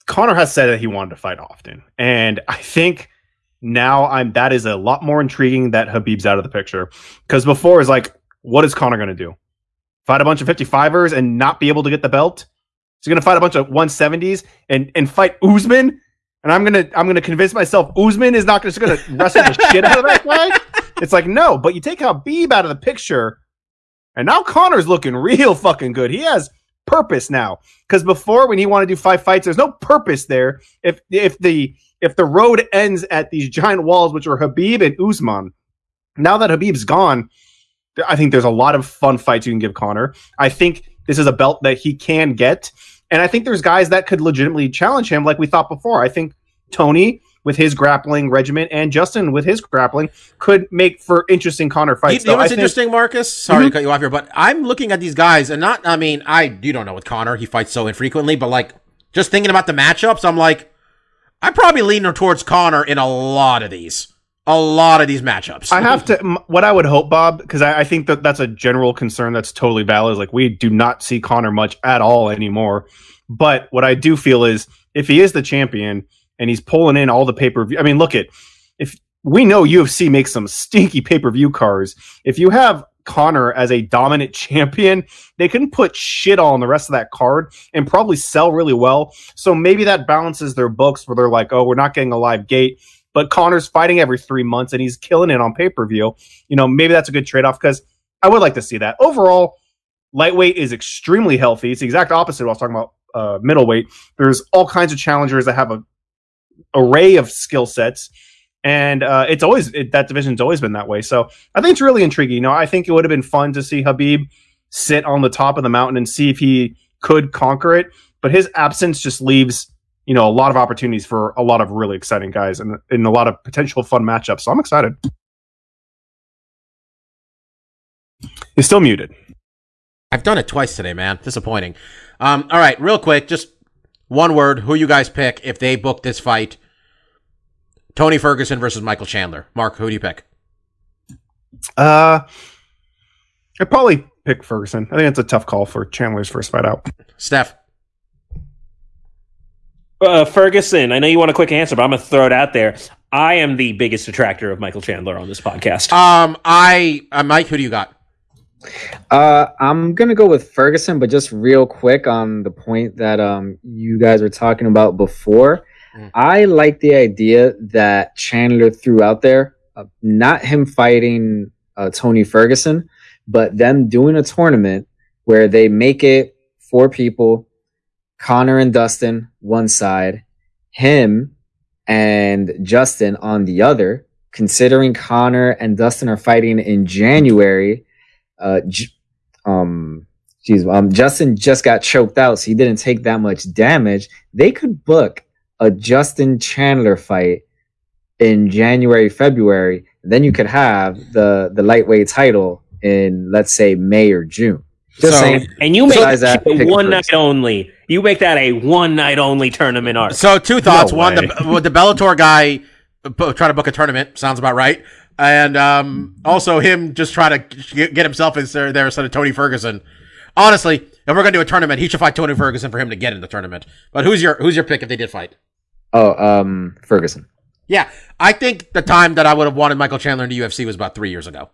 Conor has said that he wanted to fight often, and I think now I'm that is a lot more intriguing that Khabib's out of the picture because before is like, what is Conor going to do? Fight a bunch of 55ers and not be able to get the belt? He's going to fight a bunch of 170s and and fight Usman, and I'm gonna I'm gonna convince myself Usman is not just going to wrestle the shit out of that guy. It's like no, but you take Khabib out of the picture, and now Conor's looking real fucking good. He has purpose now. Because before when he wanted to do five fights there's no purpose there. If if the if the road ends at these giant walls which are khabib and usman now that khabib's gone i think there's a lot of fun fights you can give conor i think this is a belt that he can get. And i think there's guys that could legitimately challenge him like we thought before. I think tony with his grappling regiment and justin with his grappling could make for interesting conor fights you know. What's think- interesting, Marcus? Sorry Mhm. to cut you off here, but I'm looking at these guys, and not. I mean, I you don't know with Conor, he fights so infrequently, but like just thinking about the matchups, I'm like, I'm probably leaning towards Conor in a lot of these, a lot of these matchups. I have to. What I would hope, Bob, because I, I think that that's a general concern that's totally valid. Is like we do not see Conor much at all anymore. But what I do feel is if he is the champion and he's pulling in all the pay per view. I mean, look at if we know UFC makes some stinky pay per view cards. If you have Conor as a dominant champion, they can put shit on the rest of that card and probably sell really well. So maybe that balances their books where they're like, oh, we're not getting a live gate, but Conor's fighting every three months and he's killing it on pay per view. You know, maybe that's a good trade off because I would like to see that. Overall, lightweight is extremely healthy. It's the exact opposite of what I was talking about uh, middleweight. There's all kinds of challengers that have a array of skill sets. And uh, it's always it, that division's always been that way. So I think it's really intriguing. You know, I think it would have been fun to see Khabib sit on the top of the mountain and see if he could conquer it. But his absence just leaves you know a lot of opportunities for a lot of really exciting guys and, and a lot of potential fun matchups. So I'm excited. He's still muted. I've done it twice today, man. Disappointing. Um, all right, real quick, just one word. Who you guys pick if they book this fight? Tony Ferguson versus Michael Chandler. Mark, who do you pick? Uh, I'd probably pick Ferguson. I think it's a tough call for Chandler's first fight out. Steph. Uh, Ferguson, I know you want a quick answer, but I'm going to throw it out there. I am the biggest detractor of Michael Chandler on this podcast. Um, I, uh, Mike, who do you got? Uh, I'm gonna go with Ferguson, but just real quick on the point that um you guys were talking about before. Mm. I like the idea that Chandler threw out there, uh, not him fighting uh, Tony Ferguson, but them doing a tournament where they make it four people, Conor and Dustin one side, him and Justin on the other. Considering Conor and Dustin are fighting in January uh, um, geez, um, Justin just got choked out, so he didn't take that much damage. They could book a Justin Chandler fight in January, February. Then you could have the the lightweight title in let's say May or June. Just So- saying. and you make that that, a pick one Ferguson. night only. You make that a one night only tournament arc. So two thoughts. No One, the, well, the Bellator guy uh, try to book a tournament sounds about right, and um, also him just trying to get himself in there, there instead of Tony Ferguson. Honestly, if we're gonna do a tournament, he should fight Tony Ferguson for him to get in the tournament. But who's your who's your pick if they did fight? Oh, um, Ferguson. Yeah, I think the time that I would have wanted Michael Chandler in the UFC was about three years ago.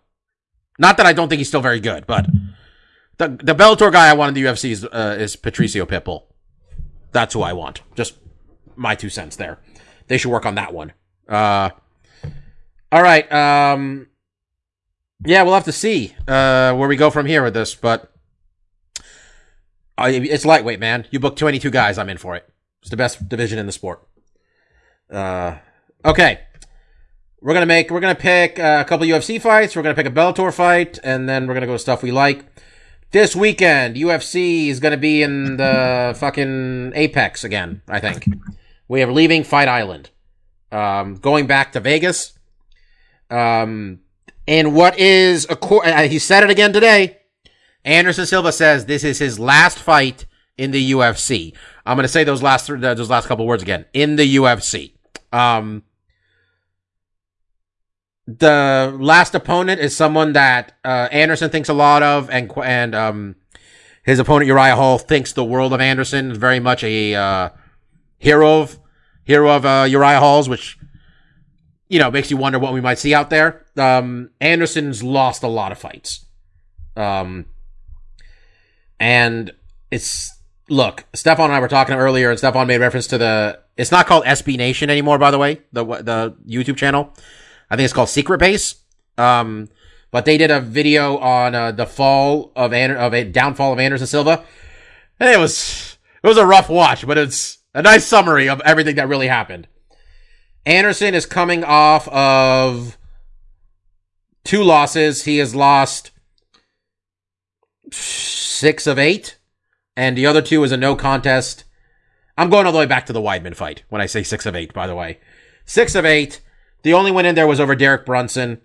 Not that I don't think he's still very good, but the the Bellator guy I want in the UFC is uh, is Patricio Pitbull. That's who I want. Just my two cents there. They should work on that one. Uh, all right. Um, yeah, we'll have to see uh, where we go from here with this, but I, it's lightweight, man. You book 22 guys, I'm in for it. It's the best division in the sport. Uh, okay. We're gonna make. We're gonna pick uh, a couple UFC fights. We're gonna pick a Bellator fight, and then we're gonna go stuff we like. This weekend, UFC is gonna be in the fucking Apex again. I think we are leaving Fight Island, um, going back to Vegas. Um, and what is a uh, he said it again today. Anderson Silva says this is his last fight in the UFC. I'm gonna say those last th- those last couple words again in the UFC. Um, the last opponent is someone that uh, Anderson thinks a lot of, and and um, his opponent Uriah Hall thinks the world of Anderson. Very much a uh, hero of hero of uh, Uriah Hall's, which you know makes you wonder what we might see out there. Um, Anderson's lost a lot of fights, um, and it's look. Stefan and I were talking earlier, and Stefan made reference to the. It's not called SB Nation anymore, by the way. The the YouTube channel. I think it's called Secret Base. Um, but they did a video on uh, the fall of Ander- of a downfall of Anderson Silva, and it was it was a rough watch, but it's a nice summary of everything that really happened. Anderson is coming off of two losses. He has lost six of eight, and the other two is a no contest. I'm going all the way back to the Weidman fight when I say six of eight, by the way. Six of eight. The only win in there was over Derek Brunson.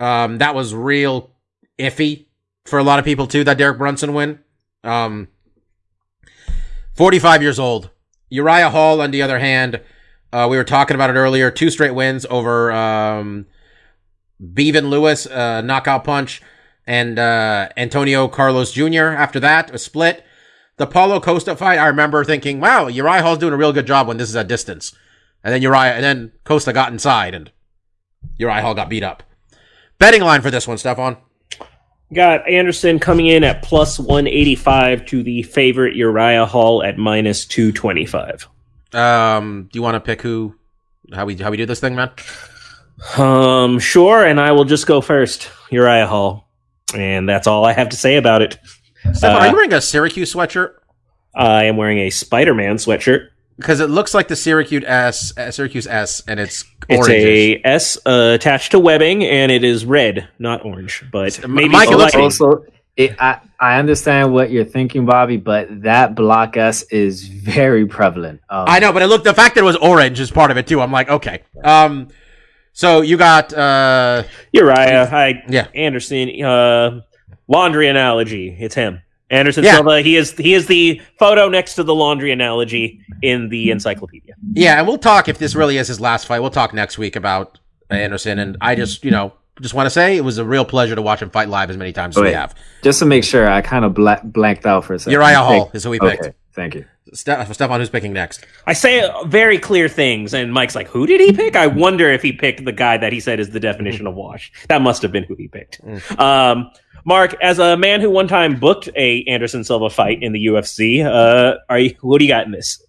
Um, that was real iffy for a lot of people too, that Derek Brunson win. Um, 45 years old. Uriah Hall, on the other hand, uh, we were talking about it earlier. Two straight wins over um, Bevon Lewis, uh, knockout punch, and uh, Antonio Carlos Jr. After that, a split. The Paulo Costa fight, I remember thinking, wow, Uriah Hall's doing a real good job when this is at distance. And then Uriah, and then Costa got inside, and Uriah Hall got beat up. Betting line for this one, Stefan. Got Anderson coming in at plus 185 to the favorite Uriah Hall at minus 225. Um, do you want to pick who? How we how we do this thing, man? Um, sure, and I will just go first. Uriah Hall. And that's all I have to say about it. Stefan, Uh, are you wearing a Syracuse sweatshirt? I am wearing a Spider Man sweatshirt. Because it looks like the Syracuse S, uh, Syracuse S, and it's It's orange. a S uh, attached to webbing, and it is red, not orange. But maybe Mike, it looks- Also, It, I I understand what you're thinking, Bobby, but that block S is very prevalent. Um, I know, but it looked the fact that it was orange is part of it too. I'm like, okay. Um, so you got uh, Uriah, hi, Yeah. Anderson. Uh, laundry analogy. It's him, Anderson Yeah. Silva. He is he is the photo next to the laundry analogy in the encyclopedia. yeah, and we'll talk if this really is his last fight. We'll talk next week about Anderson, and I just you know just want to say it was a real pleasure to watch him fight live as many times as we have. just to make sure, I kind of bla- blanked out for a second. Uriah Hall Pick- is who we picked. Okay, thank you. Ste- Stefan, who's picking next? I say very clear things, and Mike's like, "Who did he pick?" I wonder if he picked the guy that he said is the definition of wash. That must have been who he picked. Um, Mark, as a man who one time booked a Anderson Silva fight in the UFC, uh, are you? What do you got in this?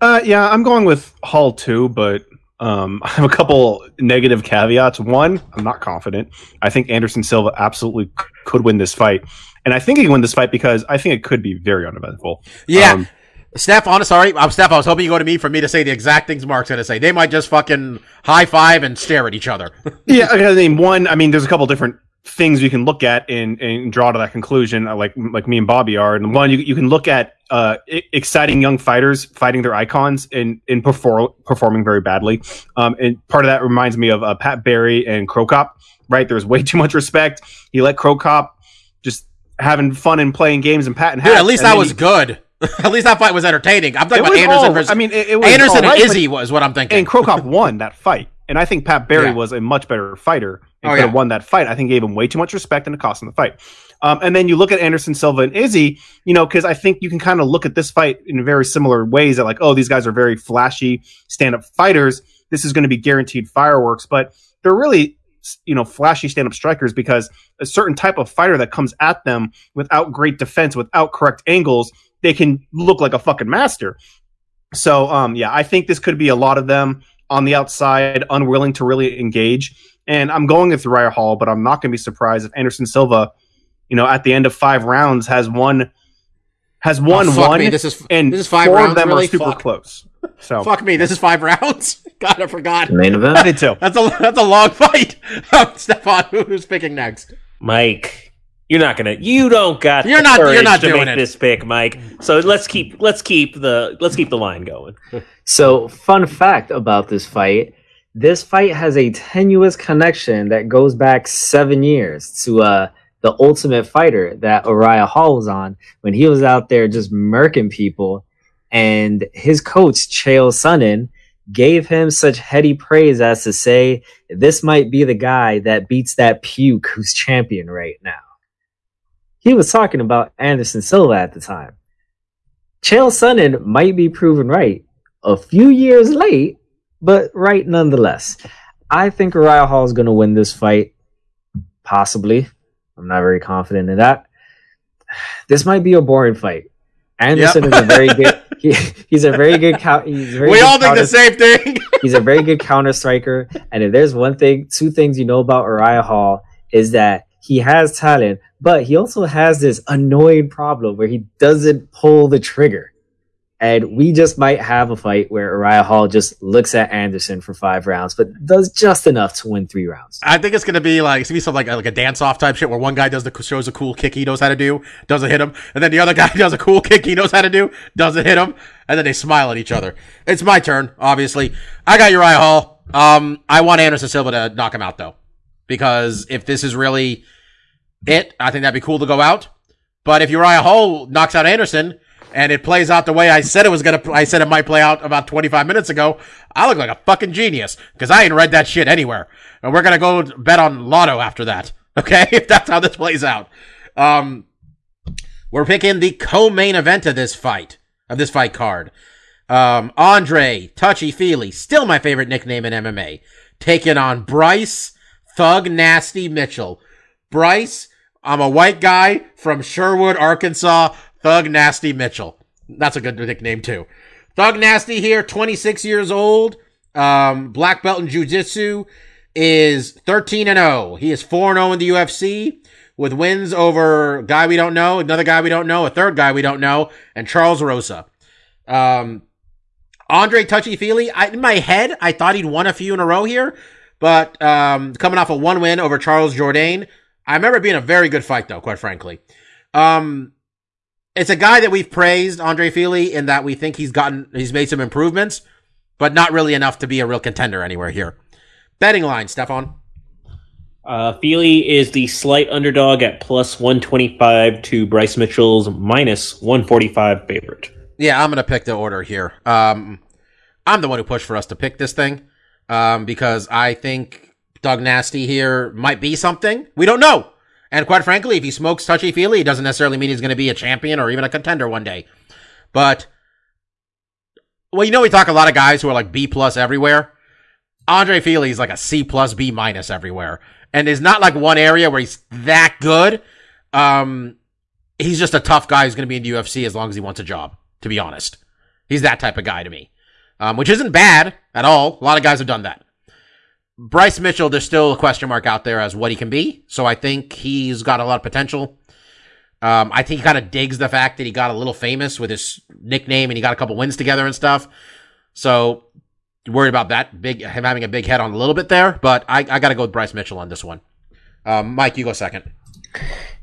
Uh, yeah, I'm going with Hall too, but um, I have a couple negative caveats. One, I'm not confident. I think Anderson Silva absolutely c- could win this fight, and I think he can win this fight because I think it could be very uneventful. Yeah. Um, Steph, on sorry, I'm Steph. I was hoping you go to me for me to say the exact things Mark's going to say. They might just fucking high five and stare at each other. yeah, I mean, one. I mean, there's a couple different things you can look at and, and draw to that conclusion, uh, like like me and Bobby are. And one, you you can look at uh, exciting young fighters fighting their icons and and perform, performing very badly. Um, and part of that reminds me of uh, Pat Barry and Cro Cop. Right, there's way too much respect. He let Cro Cop just having fun and playing games and patting Dude, hats. at least that was he- good. at least that fight was entertaining. I'm talking about Anderson all- versus I mean, it, it was Anderson right, and Izzy was what I'm thinking. and Cro Cop won that fight. And I think Pat Barry Yeah. was a much better fighter and Oh, could have yeah. won that fight. I think gave him way too much respect and it cost him the fight. Um, and then you look at Anderson Silva and Izzy, you know, because I think you can kind of look at this fight in very similar ways that, like, oh, these guys are very flashy stand up fighters. This is going to be guaranteed fireworks, but they're really, you know, flashy stand up strikers because a certain type of fighter that comes at them without great defense, without correct angles, they can look like a fucking master. So, um, yeah, I think this could be a lot of them on the outside, unwilling to really engage. And I'm going with Uriah Hall, but I'm not going to be surprised if Anderson Silva, you know, at the end of five rounds has oh, won, has won Oh, fuck one, me. This is and this is five four rounds. of them really? are super Fuck. close. So Fuck me. This is five rounds. God, I forgot. The main I event. did too. That's a that's a long fight. Stefan, who's picking next? Mike, you're not gonna. You don't got. You're the not- you're not to doing make it. this pick, Mike. So let's keep let's keep the let's keep the line going. So, fun fact about this fight: this fight has a tenuous connection that goes back seven years to uh, the Ultimate Fighter that Uriah Hall was on when he was out there just murking people, and his coach Chael Sonnen gave him such heady praise as to say, "This might be the guy that beats that puke who's champion right now." He was talking about Anderson Silva at the time. Chael Sonnen might be proven right a few years late, but right nonetheless. I think Uriah Hall is going to win this fight. Possibly. I'm not very confident in that. This might be a boring fight. Anderson Yep. is a very good. He, he's a very good count. He's very We good all think counter- the same thing. he's a very good counter striker. And if there's one thing, two things you know about Uriah Hall is that he has talent, but he also has this annoying problem where he doesn't pull the trigger. And we just might have a fight where Uriah Hall just looks at Anderson for five rounds, but does just enough to win three rounds. I think it's gonna be like it's gonna be something like a, like a dance off type shit where one guy does the shows a cool kick he knows how to do, doesn't hit him, and then the other guy does a cool kick he knows how to do, doesn't hit him, and then they smile at each other. It's my turn, obviously. I got Uriah Hall. Um, I want Anderson Silva to knock him out though, because if this is really it, I think that'd be cool to go out. But if Uriah Hall knocks out Anderson and it plays out the way I said it was gonna, I said it might play out about 25 minutes ago, I look like a fucking genius because I ain't read that shit anywhere. And we're gonna go bet on Lotto after that. Okay, if that's how this plays out. Um, we're picking the co-main event of this fight, of this fight card. Um, Andre Touchy Fili, still my favorite nickname in MMA, taking on Bryce Thug Nasty Mitchell. Bryce, I'm a white guy from Sherwood, Arkansas. Thug Nasty Mitchell. That's a good nickname too. Thug Nasty here, 26 years old. Um, black belt in Jiu-Jitsu is 13 and 0. He is 4 and 0 in the UFC with wins over guy we don't know, another guy we don't know, a third guy we don't know, and Charles Rosa. Um, Andre Touchy Fili, in my head, I thought he'd won a few in a row here, but um, coming off a one win over Charles Jourdain, I remember being a very good fight, though. Quite frankly, um, it's a guy that we've praised, Andre Fili, in that we think he's gotten he's made some improvements, but not really enough to be a real contender anywhere here. Betting line, Stefan. Uh, Fili is the slight underdog at plus 125 to Bryce Mitchell's minus 145 favorite. Yeah, I'm gonna pick the order here. Um, I'm the one who pushed for us to pick this thing, um, because I think Thug Nasty here might be something we don't know. And quite frankly, if he smokes touchy feely, it doesn't necessarily mean he's going to be a champion or even a contender one day. But, well, you know, we talk a lot of guys who are like B plus everywhere. Andre Fili is like a C plus B minus everywhere. And there's not like one area where he's that good. Um, he's just a tough guy who's going to be in the UFC as long as he wants a job, to be honest. He's that type of guy to me. Um, which isn't bad at all. A lot of guys have done that. Bryce Mitchell, there's still a question mark out there as what he can be. So I think he's got a lot of potential. Um, I think he kind of digs the fact that he got a little famous with his nickname and he got a couple wins together and stuff. So worried about that big him having a big head on a little bit there, but I, I got to go with Bryce Mitchell on this one. Um, Mike, you go second.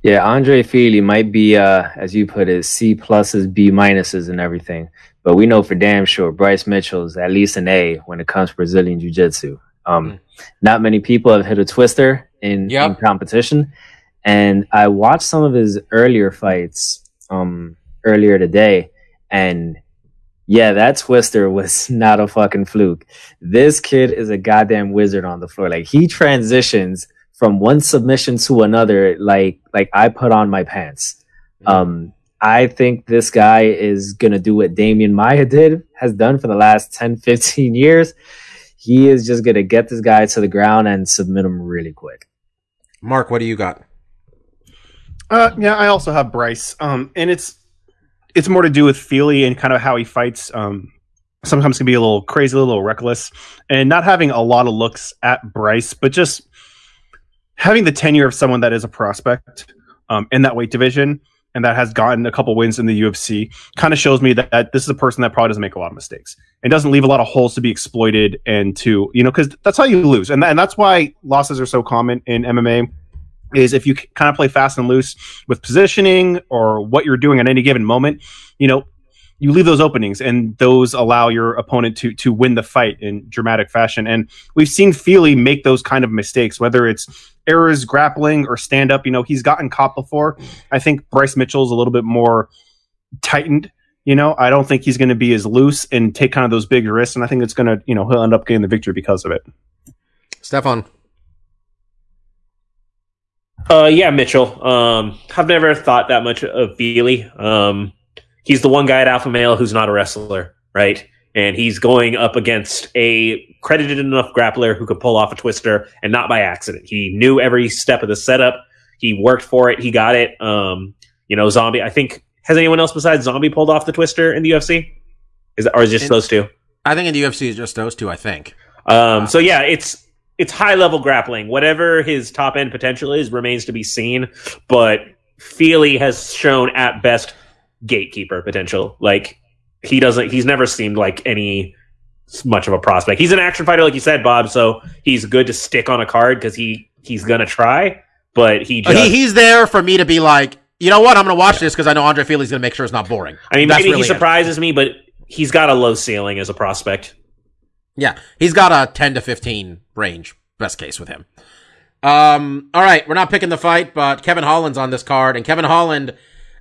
Yeah, Andre Fili might be, uh, as you put it, C pluses, B minuses, and everything. But we know for damn sure Bryce Mitchell's at least an A when it comes to Brazilian Jiu Jitsu. Um, Mm. Not many people have hit a twister in, Yep. in competition. And I watched some of his earlier fights um, earlier today. And yeah, that twister was not a fucking fluke. This kid is a goddamn wizard on the floor. Like he transitions from one submission to another like like I put on my pants. Um I think this guy is going to do what Demian Maia did has done for the last 10 15 years. He is just going to get this guy to the ground and submit him really quick. Mark, what do you got? Uh, yeah, I also have Bryce. Um, and it's it's more to do with Fili and kind of how he fights. Um, sometimes can be a little crazy, a little reckless, and not having a lot of looks at Bryce, but just having the tenure of someone that is a prospect um, in that weight division and that has gotten a couple wins in the UFC kind of shows me that, that this is a person that probably doesn't make a lot of mistakes. And doesn't leave a lot of holes to be exploited and to you know because that's how you lose. And, and that's why losses are so common in MMA is if you kind of play fast and loose with positioning or what you're doing at any given moment, you know, you leave those openings and those allow your opponent to to win the fight in dramatic fashion. And we've seen Fili make those kind of mistakes, whether it's errors grappling or stand up. You know, he's gotten caught before. I think Bryce Mitchell's a little bit more tightened. You know, I don't think he's going to be as loose and take kind of those big risks. And I think it's going to, you know, he'll end up getting the victory because of it. Stefan. Uh, yeah, Mitchell. Um, I've never thought that much of Fili. Um, he's the one guy at Alpha Male who's not a wrestler, right? And he's going up against a credited enough grappler who could pull off a twister and not by accident. He knew every step of the setup. He worked for it. He got it. Um, you know, Zombie. I think has anyone else besides Zombie pulled off the twister in the UFC? Is that, or is it just In- those two? I think in the UFC it's just those two. I think. Um, so yeah, it's it's high level grappling. Whatever his top end potential is remains to be seen. But Fili has shown at best gatekeeper potential. Like he doesn't. He's never seemed like any much of a prospect. He's an action fighter, like you said, Bob. So he's good to stick on a card because he he's gonna try. But he Uh, just. he, he's there for me to be like, you know what? I'm going to watch this because I know Andre Fili's going to make sure it's not boring. I mean, That's maybe really he it. surprises me, but he's got a low ceiling as a prospect. Yeah, he's got a 10 to 15 range, best case with him. Um, all right, we're not picking the fight, but Kevin Holland's on this card, and Kevin Holland,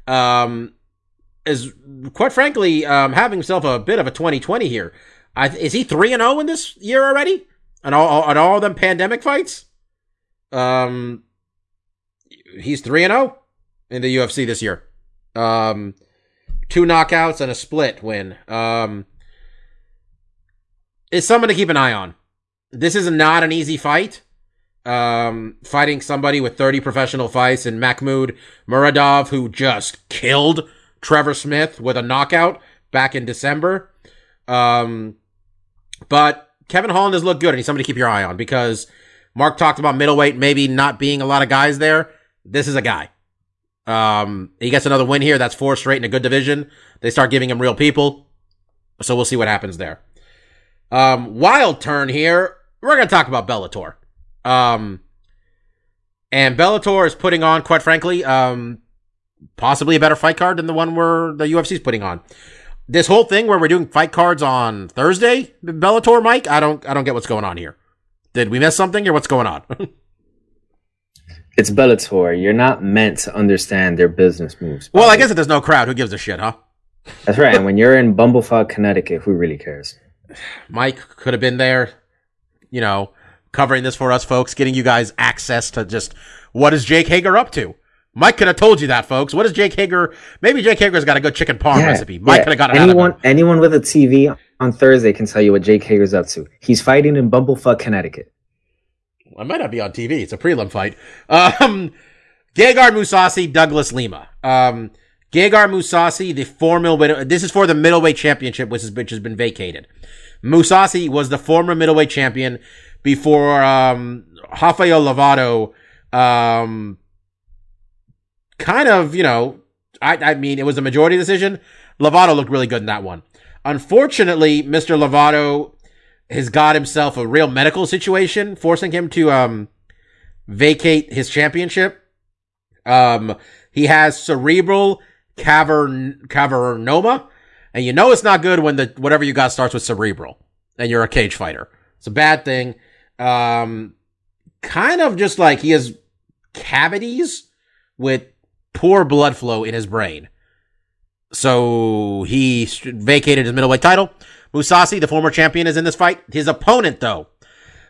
um, is quite frankly, um, having himself a bit of a 2020 here. I, is he 3 and 0 in this year already? On all, on all them pandemic fights? Um, he's 3 and 0 in the UFC this year. Um, two knockouts and a split win. Um, someone to keep an eye on. This is not an easy fight. Um, fighting somebody with 30 professional fights and Mahmoud Muradov, who just killed Trevor Smith with a knockout back in December. Um, but Kevin Holland has looked good, and he's somebody to keep your eye on because Mark talked about middleweight maybe not being a lot of guys there. This is a guy. Um, he gets another win here. That's four straight in a good division. They start giving him real people. So we'll see what happens there. Um, wild turn here. We're going to talk about Bellator. Um, And Bellator is putting on, quite frankly, um, possibly a better fight card than the one where the UFC is putting on. This whole thing where we're doing fight cards on Thursday, Bellator, Mike, I don't, I don't get what's going on here. Did we miss something or what's going on? It's Bellator. You're not meant to understand their business moves. well, I guess if there's no crowd, who gives a shit, huh? that's right. And when you're in Bumblefuck, Connecticut, who really cares? Mike could have been there, you know, covering this for us folks, getting you guys access to just what is Jake Hager up to. Mike could have told you that, folks. What is Jake Hager? Maybe Jake Hager's got a good chicken parm recipe. Mike yeah. could have got it anyone, out of him. anyone with a TV on Thursday can tell you what Jake Hager's up to. He's fighting in Bumblefuck, Connecticut. I might not be on TV. It's a prelim fight. Um, Gegard Mousasi, Douglas Lima. Um, Gegard Mousasi, the former middle, this is for the middleweight championship, which, is, which has been vacated. Mousasi was the former middleweight champion before, um, Rafael Lovato, um, kind of, you know, I, I mean, it was a majority decision. Lovato looked really good in that one. Unfortunately, Mr. Lovato has got himself a real medical situation, forcing him to, um, vacate his championship. Um, he has cerebral cavern cavernoma, and you know it's not good when the whatever you got starts with cerebral, and you're a cage fighter. It's a bad thing. Um, kind of just like he has cavities with poor blood flow in his brain. So he vacated his middleweight title. Mousasi, the former champion, is in this fight. His opponent, though,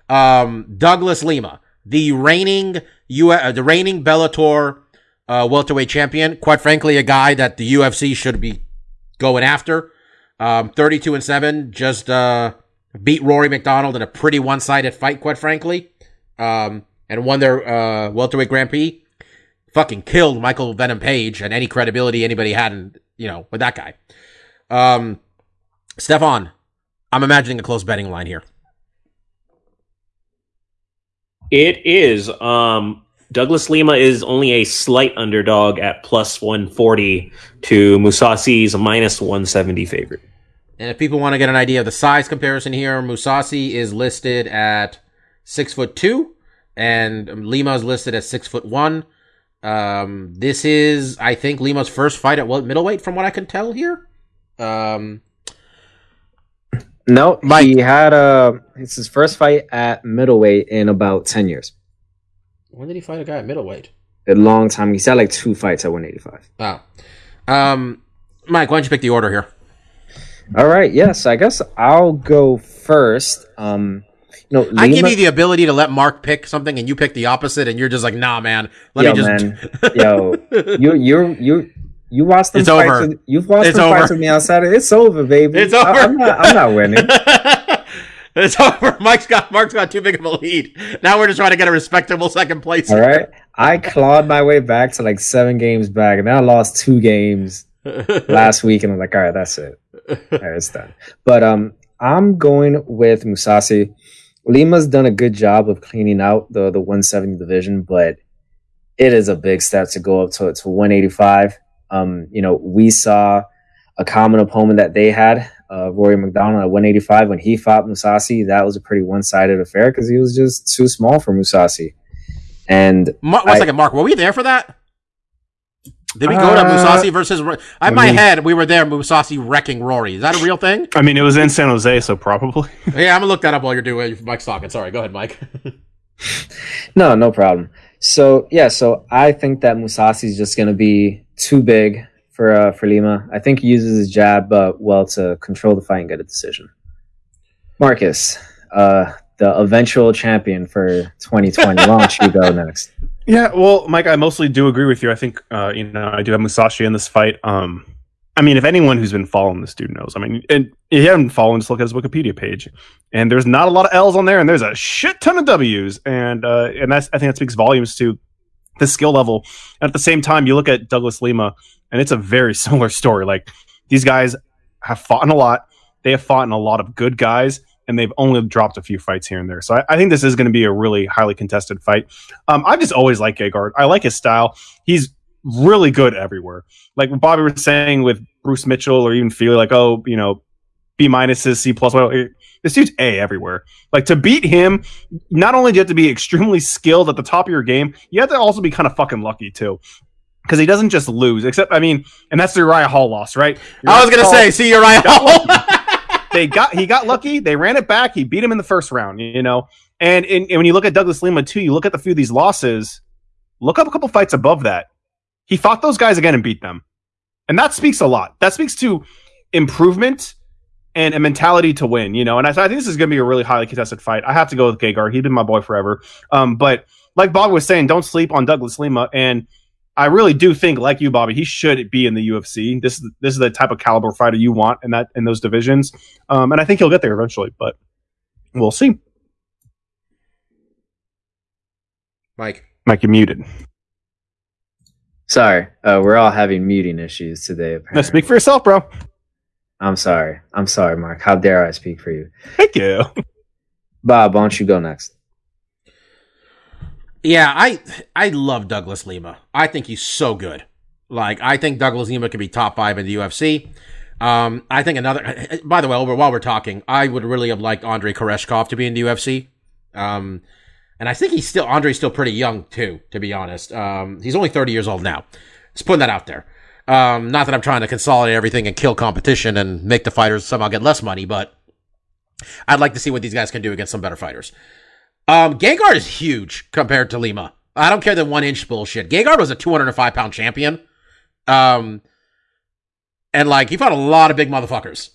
um, Douglas Lima, the reigning U- uh, the reigning Bellator uh, welterweight champion. Quite frankly, a guy that the UFC should be going after. Um, 32 and 7, just uh, beat Rory MacDonald in a pretty one sided fight, quite frankly, um, and won their uh, welterweight Grand Prix. Fucking killed Michael Venom Page and any credibility anybody had, in, you know, with that guy. Um, Stefan, I'm imagining a close betting line here. It is. Um, Douglas Lima is only a slight underdog at plus 140 to Mousasi's minus 170 favorite. And if people want to get an idea of the size comparison here, Mousasi is listed at six foot two, and Lima is listed at six foot one. Um, this is, I think, Lima's first fight at what middleweight, from what I can tell here. Um, No, he had a. It's his first fight at middleweight in about ten years. when did he fight a guy at middleweight? A long time. He's had like two fights at 185. Oh, um, Mike, why don't you pick the order here? All right. Yes, I guess I'll go first. Um, you know, I give you the ability to let Mark pick something, and you pick the opposite, and you're just like, nah, man. Let yo, me just. man. yo, you you you you watched them It's fights over. With, you've watched It's fights with me outside. It's over, baby. It's I- over. I'm not. I'm not winning. it's over. Mike's got Mark's got too big of a lead. Now we're just trying to get a respectable second place. All right. I clawed my way back to like seven games back, and then I lost two games last week, and I'm like, all right, that's it. All right, it's done. But um, I'm going with Mousasi. Lima's done a good job of cleaning out the the 170 division, but it is a big step to go up to to 185. Um, you know, we saw a common opponent that they had, uh, Rory MacDonald at 185 when he fought Mousasi. That was a pretty one sided affair because he was just too small for Mousasi. And Mar- one I- second, Mark. Were we there for that? Did we go to Uh, Mousasi versus? Ro- In let my me- head, we were there. Mousasi wrecking Rory. Is that a real thing? I mean, it was in San Jose, so probably. yeah, I'm gonna look that up while you're doing it. Mike's talking. Sorry, go ahead, Mike. No, no problem. So yeah, so I think that Mousasi is just going to be too big for uh, for Lima. I think he uses his jab uh, well to control the fight and get a decision. Marcus, uh, the eventual champion for 2020. Why don't you go next? Yeah, well, Mike, I mostly do agree with you. I think uh, you know I do have Mousasi in this fight. Um, I mean, if anyone who's been following this dude knows, I mean, and if you haven't followed, just look at his Wikipedia page, and there's not a lot of L's on there, and there's a shit ton of W's, and uh, and that's I think that speaks volumes to the skill level. And at the same time, you look at Douglas Lima, and it's a very similar story. Like these guys have fought in a lot. They have fought in a lot of good guys, and they've only dropped a few fights here and there. So I, I think this is going to be a really highly contested fight. Um, I've just always liked Gegard. I like his style. He's really good everywhere. Like Bobby was saying with Bruce Mitchell, or even feel like, oh, you know, B minuses, C plus. Well, this dude's A everywhere. Like to beat him, not only do you have to be extremely skilled at the top of your game, you have to also be kind of fucking lucky too. Because he doesn't just lose, except I mean, and that's the Uriah Hall loss, right? I was gonna Hall- say, see Uriah Hall. They got he got lucky. They ran it back. He beat him in the first round. You know, and, and, and when you look at Douglas Lima too, you look at the few of these losses. Look up a couple fights above that. He fought those guys again and beat them, and that speaks a lot. That speaks to improvement and a mentality to win. You know, and I, I think this is going to be a really highly contested fight. I have to go with Gegard. He's been my boy forever. Um, but like Bob was saying, don't sleep on Douglas Lima and. I really do think, like you, Bobby, he should be in the UFC. This is this is the type of caliber fighter you want in that in those divisions, um, and I think he'll get there eventually. But we'll see. Mike. Mike, you're muted. Sorry, uh, we're all having muting issues today. Now speak for yourself, bro. I'm sorry. I'm sorry, Mark. How dare I speak for you? Thank you. Bob, why don't you go next? Yeah, I I love Douglas Lima. I think he's so good. Like I think Douglas Lima could be top five in the UFC. Um, I think another. By the way, over while we're talking, I would really have liked Andre Koreshkov to be in the UFC. Um, and I think he's still Andre's still pretty young too, to be honest. Um, he's only 30 years old now. Just putting that out there. Um, not that I'm trying to consolidate everything and kill competition and make the fighters somehow get less money, but I'd like to see what these guys can do against some better fighters. Um, Gegard is huge compared to Lima. I don't care the one inch bullshit. Gegard was a 205 pound champion. Um, and like he fought a lot of big motherfuckers.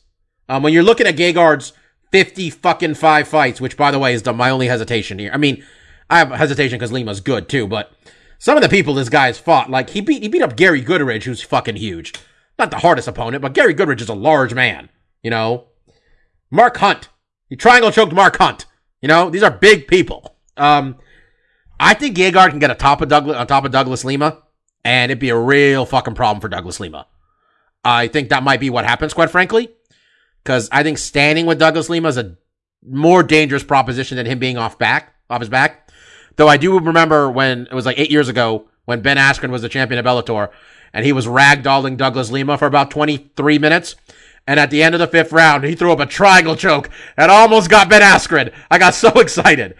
Um, when you're looking at Gegard's 50 fucking five fights, which by the way is my only hesitation here. I mean, I have hesitation because Lima's good too, but some of the people this guy has fought, like he beat he beat up Gary Goodridge, who's fucking huge. Not the hardest opponent, but Gary Goodridge is a large man. You know, Mark Hunt, he triangle choked Mark Hunt. You know, these are big people. Um, I think Gegard can get a top of Douglas on top of Douglas Lima, and it'd be a real fucking problem for Douglas Lima. I think that might be what happens, quite frankly, because I think standing with Douglas Lima is a more dangerous proposition than him being off back, off his back. Though I do remember when it was like eight years ago when Ben Askren was the champion of Bellator, and he was ragdolling Douglas Lima for about 23 minutes. And at the end of the fifth round, he threw up a triangle choke and almost got Ben Askren. I got so excited.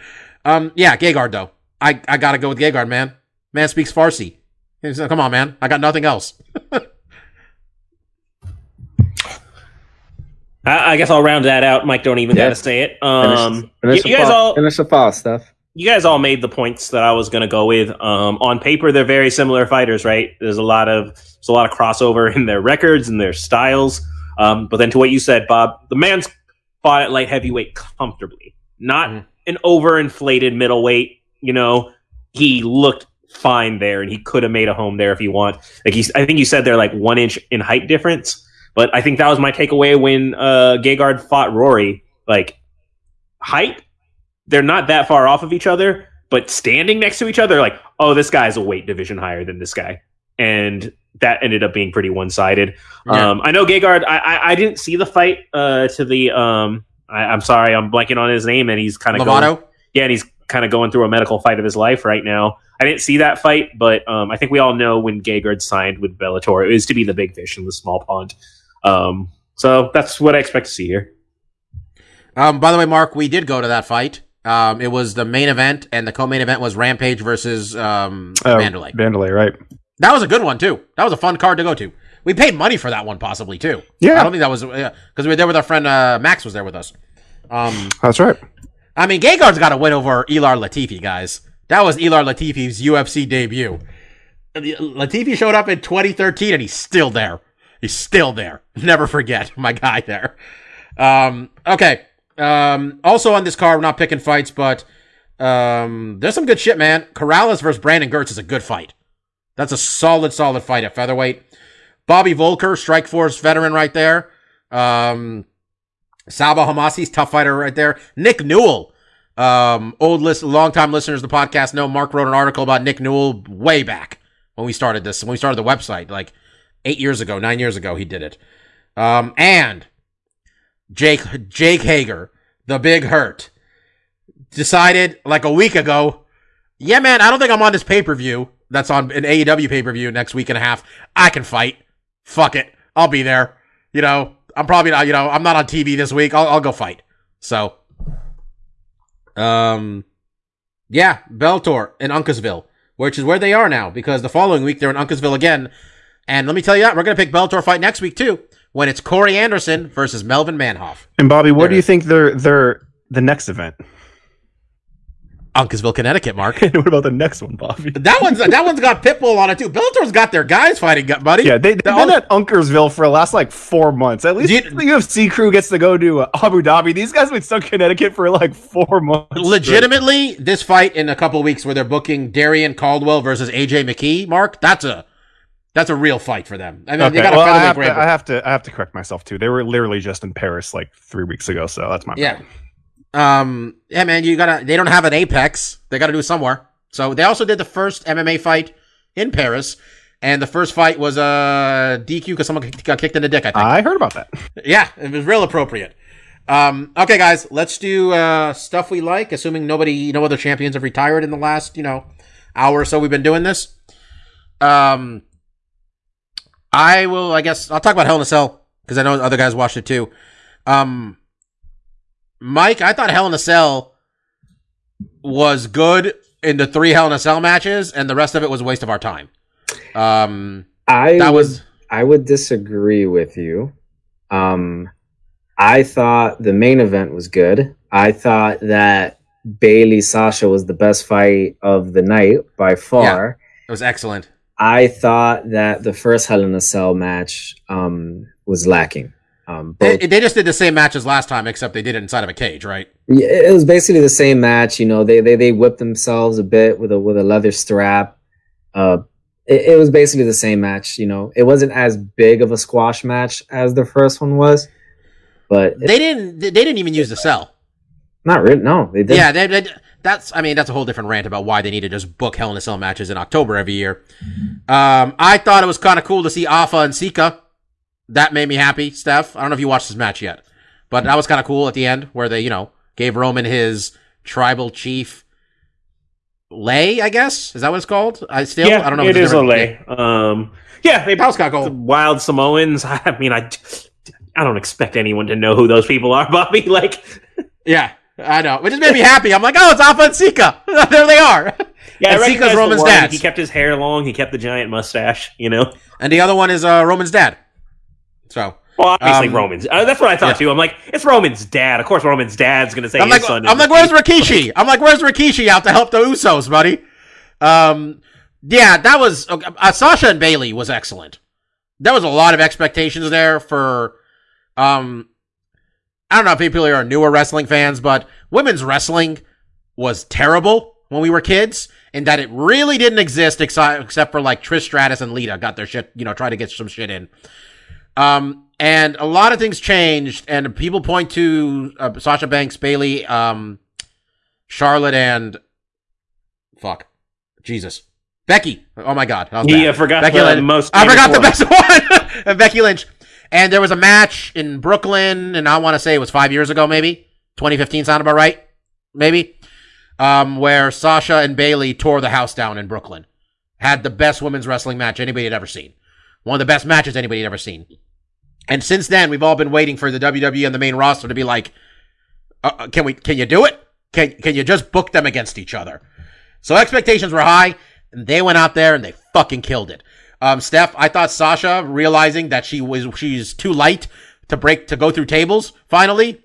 Um, yeah, Gegard though. I, I gotta go with Gegard, man. Man speaks Farsi. He's like, Come on, man. I got nothing else. I, I guess I'll round that out. Mike, don't even Yeah. gotta say it. Um, finish, you, you guys fall, all finish the fall stuff. you guys all made the points that I was going to go with. Um, on paper, they're very similar fighters, right? There's a lot of there's a lot of crossover in their records and their styles. Um, but then to what you said, Bob, the man's fought at light heavyweight comfortably, not Mhm. an overinflated middleweight. You know, he looked fine there, and he could have made a home there if he want. Like he's, I think you said they're like one inch in height difference. But I think that was my takeaway when uh, Gegard fought Rory. Like height, they're not that far off of each other, but standing next to each other, like, oh, this guy's a weight division higher than this guy, and that ended up being pretty one sided. Yeah. Um, I know Gegard. I, I I didn't see the fight uh, to the. Um, I, I'm sorry, I'm blanking on his name, and he's kind of going, Lovato? yeah, and he's kind of going through a medical fight of his life right now. I didn't see that fight, but um, I think we all know when Gegard signed with Bellator, it was to be the big fish in the small pond. Um, so that's what I expect to see here. Um, by the way, Mark, we did go to that fight. Um, it was the main event, and the co-main event was Rampage versus um, Oh, Mandalay. Vandalay, right? That was a good one too. That was a fun card to go to. We paid money for that one, possibly too. Yeah. I don't think that was because we were there with our friend uh, Max. Was there with us. Um, That's right. I mean, Gegard's got to win over Ilir Latifi, guys. That was Ilir Latifi's UFC debut. Latifi showed up in 2013, and he's still there. He's still there. Never forget my guy there. Um, okay. Um, also on this card, we're not picking fights, but um, there's some good shit, man. Corrales versus Brandon Girtz is a good fight. That's a solid, solid fight at featherweight. Bobby Voelker, Strike Force veteran right there. Um, Saba Homasi's tough fighter right there. Nick Newell, um, old list, longtime listeners of the podcast know Mark wrote an article about Nick Newell way back when we started this, when we started the website, like eight years ago, nine years ago, he did it. Um, and Jake, Jake Hager, the big hurt, decided like a week ago, yeah, man, I don't think I'm on this pay per view that's on an AEW pay per view next week and a half. I can fight. Fuck it. I'll be there. You know, I'm probably not, you know, I'm not on TV this week. I'll, I'll go fight. So, um, yeah, Bellator in Uncasville, which is where they are now because the following week they're in Uncasville again. And let me tell you that we're going to pick Bellator fight next week too when it's Corey Anderson versus Melvin Manhoff. And Bobby, what There do you is. think they're they're the next event? Uncasville, Connecticut, Mark. And what about the next one, Bobby? That one's that one's got Pitbull on it too. Bellator's got their guys fighting, buddy. Yeah, they, they've The been only- at Uncasville for the last like four months. At least you- the UFC crew gets to go to uh, Abu Dhabi. These guys have been stuck in Connecticut for like four months. straight. legitimately, this fight in a couple weeks where they're booking Darrion Caldwell versus AJ McKee, Mark, that's a that's a real fight for them. I mean, they Okay, got a well, I featherweight have, to. I have to I have to correct myself too. They were literally just in Paris like three weeks ago, so that's my Yeah. bad. Um, yeah, man, you gotta. They don't have an apex. They got to do it somewhere. So they also did the first MMA fight in Paris, and the first fight was uh DQ because someone got kicked in the dick. I think. I heard about that. Yeah, it was real appropriate. Um, okay, guys, let's do uh, stuff we like. Assuming nobody, no other champions have retired in the last, you know, hour or so we've been doing this. Um, I will. I guess I'll talk about Hell in a Cell because I know other guys watched it too. Um, Mike, I thought Hell in a Cell was good in the three Hell in a Cell matches, and the rest of it was a waste of our time. Um, I that would, was I would disagree with you. Um, I thought the main event was good. I thought that Bayley Sasha was the best fight of the night by far. it was excellent. I thought that the first Hell in a Cell match um, was lacking. Um, They, both they just did the same match as last time, except they did it inside of a cage, right? Yeah, it was basically the same match. You know, they they they whipped themselves a bit with a with a leather strap. Uh, it, it was basically the same match. You know, it wasn't as big of a squash match as the first one was, but it, They didn't. They didn't even use the cell. not really. No, they didn't. Yeah, they, they, that's. I mean, that's a whole different rant about why they need to just book Hell in a Cell matches in October every year. Um, I thought it was kind of cool to see Afa and Sika. That made me happy, Steph. I don't know if you watched this match yet, but that was kind of cool at the end where they, you know, gave Roman his tribal chief lei. I guess is that what it's called? I still. yeah, I don't know. It is a lei. Um, yeah, they kind of cool. wild Samoans. I mean, I, I don't expect anyone to know who those people are, Bobby. Like, Yeah, I know. It just made me happy. I'm like, oh, it's Afa and Sika. there they are. yeah, And Sika's Roman's dad. He kept his hair long. He kept the giant mustache. You know. And the other one is uh, Roman's dad. So Well, obviously Um, Roman's. Uh, that's what I thought yeah. too. I'm like, it's Roman's dad. Of course, Roman's dad's gonna say I'm his like, son. I'm like, where's Rikishi? I'm like, where's Rikishi out to help the Usos, buddy? Um, yeah, that was okay, uh, Sasha and Bayley was excellent. There was a lot of expectations there for, um, I don't know if people are newer wrestling fans, but women's wrestling was terrible when we were kids, and that it really didn't exist exci- except for like Trish Stratus and Lita got their shit, you know, try to get some shit in. Um, and a lot of things changed, and people point to uh, Sasha Banks, Bayley, um, Charlotte, and fuck, Jesus, Becky. Oh my God, that was He bad. uh, forgot Becky the Lynch. most. I forgot the best one, and Becky Lynch. And there was a match in Brooklyn, and I want to say it was five years ago, maybe 2015. Sound about right? Maybe. Um, where Sasha and Bayley tore the house down in Brooklyn, had the best women's wrestling match anybody had ever seen, one of the best matches anybody had ever seen. And since then, we've all been waiting for the WWE and the main roster to be like, uh, uh, "Can we? Can you do it? Can Can you just book them against each other?" So expectations were high, and they went out there and they fucking killed it. Um, Steph, I thought Sasha realizing that she was she's too light to break to go through tables finally.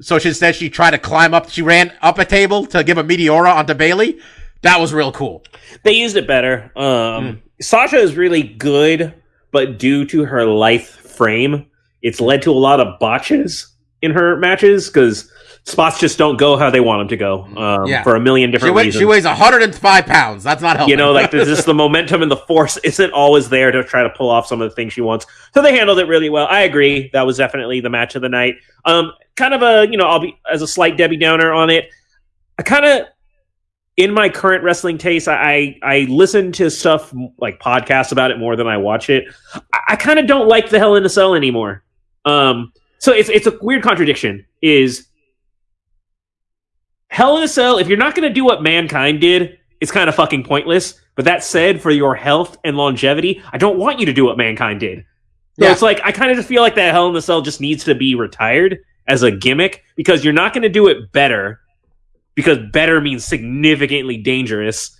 So she said she tried to climb up. She ran up a table to give a meteora onto Bayley. That was real cool. They used it better. Um, Hmm. Sasha is really good, but due to her lithe frame, it's led to a lot of botches in her matches because spots just don't go how they want them to go um, Yeah. for a million She, different reasons. she weighs 105 pounds. That's not helping. you know, like there's just the momentum and the force isn't always there to try to pull off some of the things she wants. So they handled it really well. I agree. That was definitely the match of the night. Um, kind of a, you know, I'll be as a slight Debbie Downer on it. I kind of, in my current wrestling taste, I, I, listen to stuff like podcasts about it more than I watch it. I, I kind of don't like the Hell in a Cell anymore. Um, so it's, it's a weird contradiction is Hell in a Cell, if you're not going to do what Mankind did, it's kind of fucking pointless. But that said, for your health and longevity, I don't want you to do what Mankind did. So Yeah. it's like, I kind of just feel like that Hell in a Cell just needs to be retired as a gimmick because you're not going to do it better because better means significantly dangerous.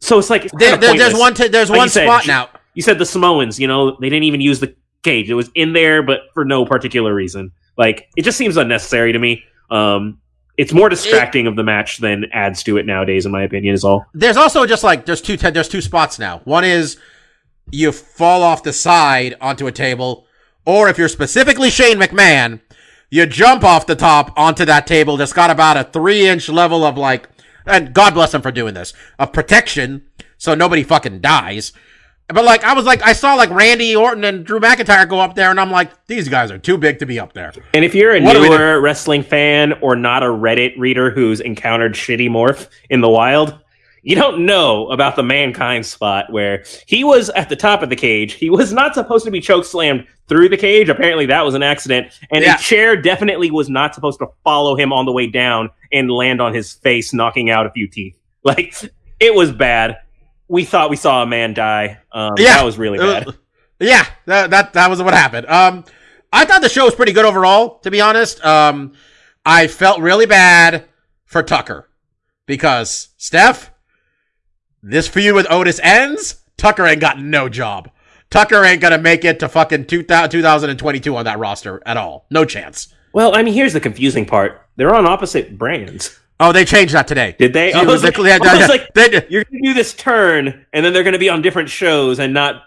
So it's like it's There, there- there's one. T- there's Like one said, spot now. You said the Samoans, you know, they didn't even use the cage. It was in there, but for no particular reason. Like it just seems unnecessary to me. Um, it's more distracting of the match than adds to it nowadays, in my opinion. Is all. There's also just like there's two there's two spots now. One is you fall off the side onto a table, or if you're specifically Shane McMahon, you jump off the top onto that table that's got about a three inch level of like, and God bless them for doing this, of protection, so nobody fucking dies. But like I was like I saw like Randy Orton and Drew McIntyre go up there, and I'm like these guys are too big to be up there. And if you're a What do we do? newer wrestling fan or not a Reddit reader who's encountered Shittymorph in the wild, you don't know about the mankind spot where he was at the top of the cage. He was not supposed to be choke slammed through the cage. Apparently, that was an accident. And Yeah. a chair definitely was not supposed to follow him on the way down and land on his face, knocking out a few teeth. Like, it was bad. We thought we saw a man die. Um, Yeah. That was really bad. Uh, yeah, that, that that was what happened. Um, I thought the show was pretty good overall, to be honest. Um, I felt really bad for Tucker because Steph, this feud with Otis ends. Tucker ain't got no job. Tucker ain't gonna make it to fucking 2000, 2022 on that roster at all. No chance. Well, I mean, here's the confusing part. They're on opposite brands. Oh, they changed that today. Did they? I Yeah, was they- like, yeah, I was yeah, like, they- you're going to do this turn, and then they're going to be on different shows and not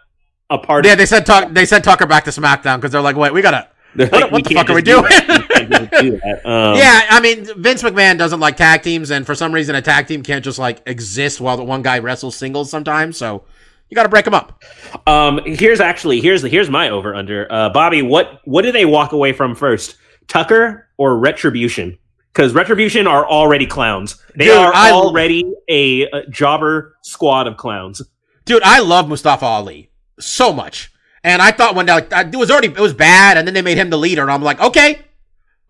a part yeah, of they Tuck, they sent Tucker back to SmackDown because they're like, wait, we gotta. They're what- what the fuck are we doing? that. We can't just do. Um, yeah, I mean, Vince McMahon doesn't like tag teams, and for some reason, a tag team can't just like exist while the one guy wrestles singles sometimes. So you got to break them up. Um, here's actually here's here's my over under. Uh, Bobby, what what do they walk away from first, Tucker or Retribution? Because Retribution are already clowns. They Dude, are I- already a, a jobber squad of clowns. Dude, I love Mustafa Ali so much, and I thought when like it was already it was bad, and then they made him the leader, and I'm like, okay,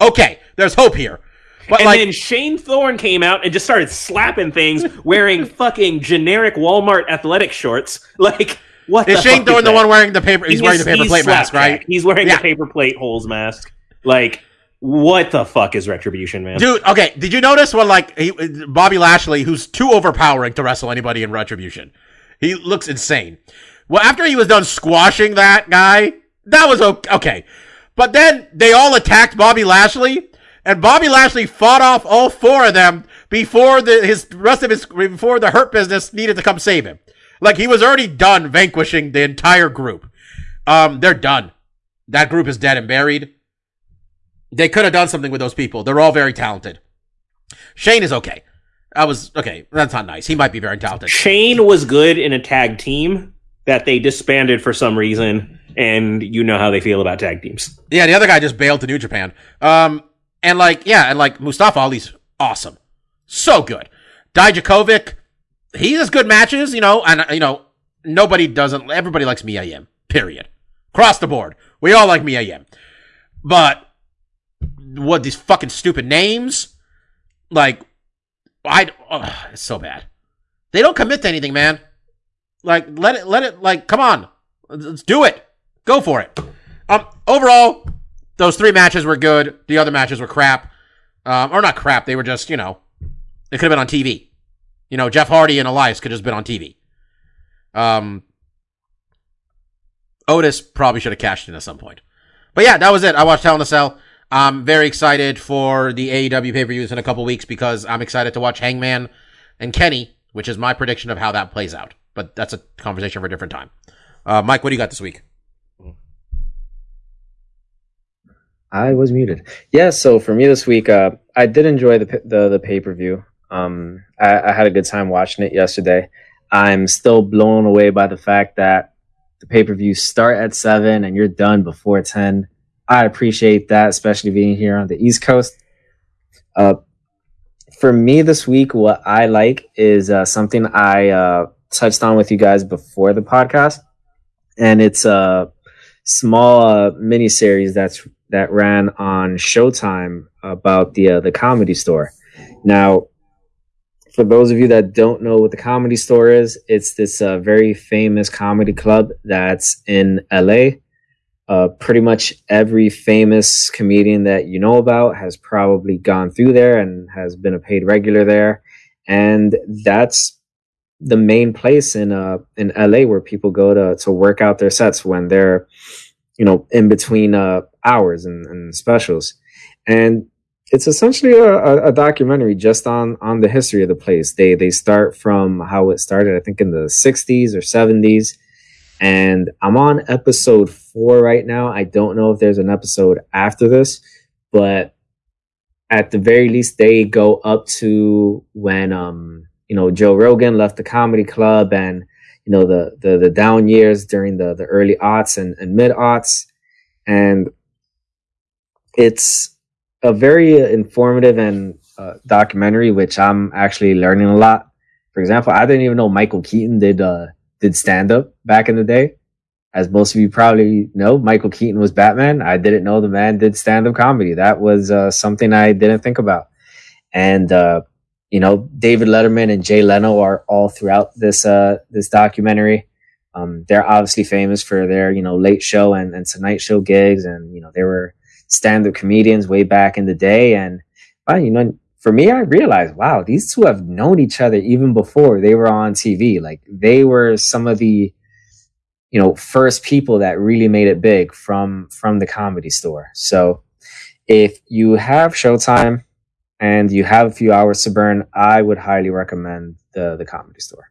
okay, there's hope here. But and like, then Shane Thorne came out and just started slapping things, wearing fucking generic Walmart athletic shorts. Like, what? is the Shane fuck Thorne is the one wearing the paper? He's, wearing the paper plate mask, right? He's wearing Yeah. the paper plate holes mask. Like, what the fuck is Retribution, man? Dude, okay. Did you notice when like he, Bobby Lashley, who's too overpowering to wrestle anybody in Retribution, he looks insane. Well, after he was done squashing that guy, that was okay. But then they all attacked Bobby Lashley, and Bobby Lashley fought off all four of them before the his rest of his before the Hurt Business needed to come save him. Like he was already done vanquishing the entire group. Um, they're done. That group is dead and buried. They could have done something with those people. They're all very talented. Shane is okay. I was okay. That's not nice. He might be very talented. Shane was good in a tag team that they disbanded for some reason, and you know how they feel about tag teams. Yeah, the other guy just bailed to New Japan. Um, and like, yeah, and like Mustafa Ali's awesome, so good. Dijakovic, he has good matches, you know, and you know nobody doesn't. Everybody likes Mia Yim. Period. Across the board, we all like Mia Yim. But what these fucking stupid names? Like, I it's so bad. They don't commit to anything, man. Like, let it, let it, like, come on, let's do it. Go for it. Um, overall, those three matches were good. The other matches were crap. Um, or not crap. They were just, you know, they could have been on TV. You know, Jeff Hardy and Elias could have just been on TV. Um, Otis probably should have cashed in at some point. But yeah, that was it. I watched Hell in a Cell. I'm very excited for the AEW pay-per-views in a couple weeks because I'm excited to watch Hangman and Kenny, which is my prediction of how that plays out. But that's a conversation for a different time. Uh, Mike, what do you got this week? I was muted. Yeah, so for me this week, uh, I did enjoy the the, the pay per view. Um, I, I had a good time watching it yesterday. I'm still blown away by the fact that the pay per views start at seven and you're done before ten. I appreciate that, especially being here on the East Coast. Uh, for me this week, what I like is uh, something I uh, touched on with you guys before the podcast, and it's a small uh, mini series that's that ran on Showtime about the uh, the comedy store. Now, for those of you that don't know what the comedy store is, it's this uh, very famous comedy club that's in LA. Uh, pretty much every famous comedian that you know about has probably gone through there and has been a paid regular there, and that's the main place in uh in LA where people go to to work out their sets when they're you know in between uh hours and, and specials. And it's essentially a, a, documentary just on on the history of the place. They they start from how it started i think in the 60s or 70s and i'm on episode four right now. I don't know if there's an episode after this but at the very least they go up to when um you know Joe Rogan left the comedy club and you know the the, the down years during the the early aughts and, and mid aughts and it's a very informative and uh, documentary which I'm actually learning a lot. For example, I didn't even know Michael Keaton did uh did stand up back in the day. As most of you probably know, Michael Keaton was Batman. I didn't know the man did stand up comedy. That was uh, something I didn't think about. And uh, you know, David Letterman and Jay Leno are all throughout this uh this documentary. Um, they're obviously famous for their you know late show and, and tonight show gigs, and you know they were stand up comedians way back in the day. And well, you know, for me, I realized, wow, these two have known each other even before they were on TV. Like they were some of the you know first people that really made it big from from the comedy store. So if you have Showtime and you have a few hours to burn, I would highly recommend the the comedy store.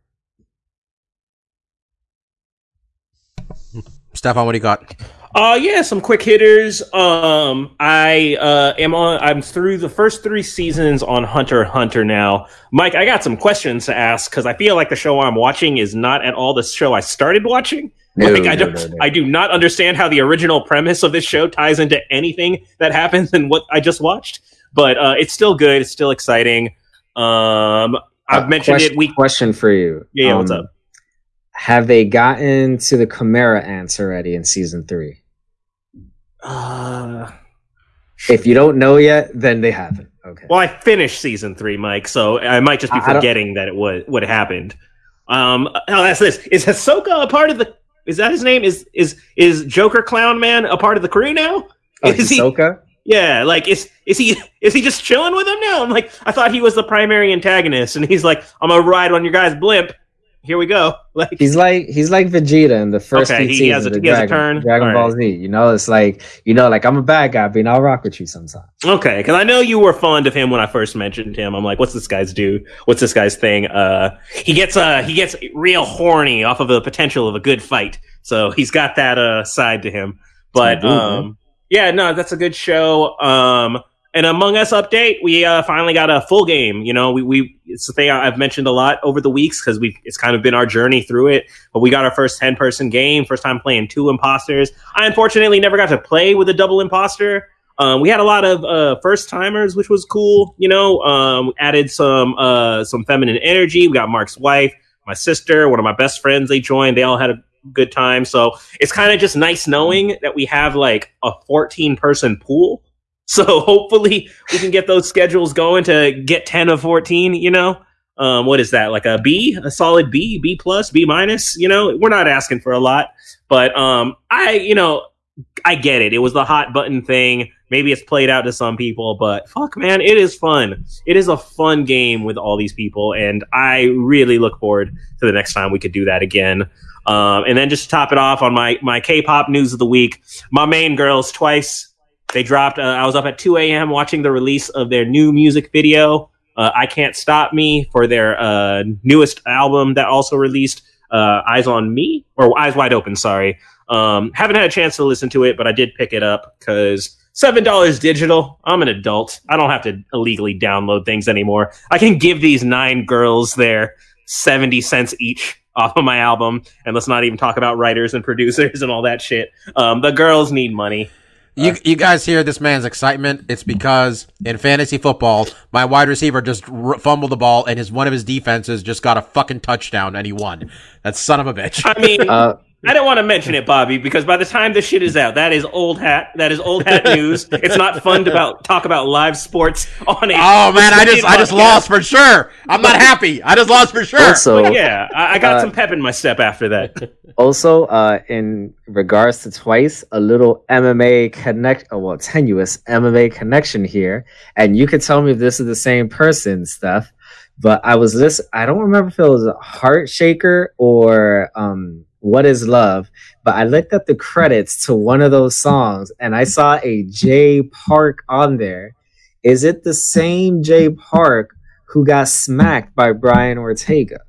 Stefan, what do you got? Uh yeah, some quick hitters. Um I uh am on I'm through the first 3 seasons on Hunter Hunter now. Mike, I got some questions to ask cuz I feel like the show I'm watching is not at all the show I started watching. No, like I don't no, no. I do not understand how the original premise of this show ties into anything that happens in what I just watched. But uh it's still good, it's still exciting. Um I've Uh, mentioned question, it week Question for you. Yeah, yeah, what's Um, up? Have they gotten to the Chimera ants already in season three? Uh If you don't know yet, then they haven't. Okay. Well, I finished season three, Mike, so I might just be I- I don't- forgetting that it was what happened. Um, I'll ask this: Is Hisoka a part of the? Is that his name? Is is is Joker Clown Man a part of the crew now? Oh, is he? Yeah, like is is he is he just chilling with him now? I'm like, I thought he was the primary antagonist, and he's like, I'm gonna ride on your guy's blimp. Here we go. Like, He's like he's like Vegeta in the first Okay, he has a- of he has a Dragon, turn? Dragon All Ball right. Z. You know, it's like you know, like I'm a bad guy, but I'll rock with you sometimes. Okay, because I know you were fond of him when I first mentioned him. I'm like, what's this guy's do? What's this guy's thing? Uh, he gets uh he gets real horny off of the potential of a good fight, so he's got that uh side to him. But man. um, yeah, no, that's a good show. Um, and Among Us update, we uh, finally got a full game. You know, we we it's the thing I've mentioned a lot over the weeks because we it's kind of been our journey through it. But we got our first ten person game, first time playing two imposters. I unfortunately never got to play with a double imposter. Um, we had a lot of uh, first timers, which was cool. You know, um, added some uh, some feminine energy. We got Mark's wife, my sister, one of my best friends. They joined. They all had a good time. So it's kind of just nice knowing that we have like a 14 person pool. So hopefully we can get those schedules going to get 10 of 14. You know, um, what is that? Like a B, a solid B, B plus, B minus. You know, we're not asking for a lot, but um, I, you know, I get it. It was the hot button thing. Maybe it's played out to some people, but fuck, man, it is fun. It is a fun game with all these people, and I really look forward to the next time we could do that again. Um, and then just to top it off on my my K-pop news of the week, my main girls twice they dropped. Uh, I was up at 2 a.m. watching the release of their new music video. Uh, I can't stop me for their uh, newest album that also released. Uh, Eyes on Me or Eyes Wide Open. Sorry. Um, haven't had a chance to listen to it, but I did pick it up because seven dollars digital. I'm an adult. I don't have to illegally download things anymore. I can give these nine girls their seventy cents each off of my album, and let's not even talk about writers and producers and all that shit. Um, the girls need money. You you guys hear this man's excitement? It's because in fantasy football, my wide receiver just r- fumbled the ball, and his one of his defenses just got a fucking touchdown, and he won. That son of a bitch. I mean, Uh, I don't want to mention it, Bobby, because by the time this shit is out, that is old hat. That is old hat news. it's not fun to about, talk about live sports on a. Oh man, I just I just lost for sure. I'm not happy. I just lost for sure. Also, Yeah, I, I got Uh, some pep in my step after that. also, uh, in regards to twice, a little MMA connect, oh, well, tenuous MMA connection here, and you could tell me if this is the same person, Steph. But I was this, I don't remember if it was a Heart Shaker or um, What Is Love, but I looked at the credits to one of those songs and I saw a Jay Park on there. Is it the same Jay Park who got smacked by Brian Ortega?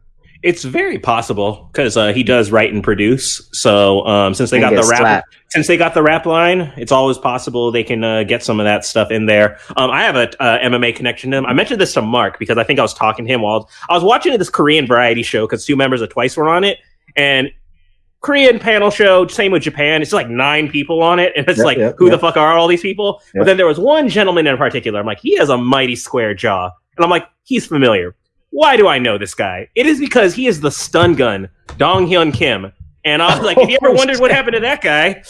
It's very possible because uh, he does write and produce. So um, since they And got the rap, slapped. since they got the rap line, it's always possible they can uh, get some of that stuff in there. Um, I have a uh, MMA connection to him. I mentioned this to Mark because I think I was talking to him while I was watching this Korean variety show because two members of Twice were on it, and Korean panel show, same with Japan. It's like nine people on it, and it's Yep, like, yep, who the fuck are all these people? But then there was one gentleman in particular. I'm like, he has a mighty square jaw, and I'm like, he's familiar. Why do I know this guy? It is because he is the stun gun, Dong Hyun Kim. And I was like, if you ever wondered what happened to that guy,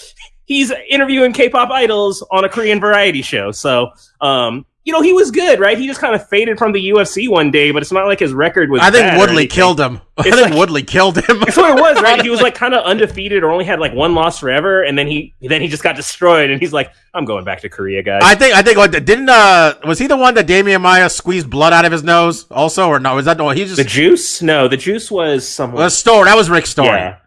he's interviewing K-pop idols on a Korean variety show. So, um, you know, he was good, right? He just kind of faded from the UFC one day, but it's not like his record was. I think Woodley killed him. I It's think like- Woodley killed him. That's what it was, right? He was like kind of undefeated or only had like one loss forever, and then he then he just got destroyed, and he's like, "I'm going back to Korea, guys." I think I think what didn't uh was he the one that Demian Maia squeezed blood out of his nose also or no? Was that the one he just the juice? No, the juice was someone. the story that was Rick's story. Yeah.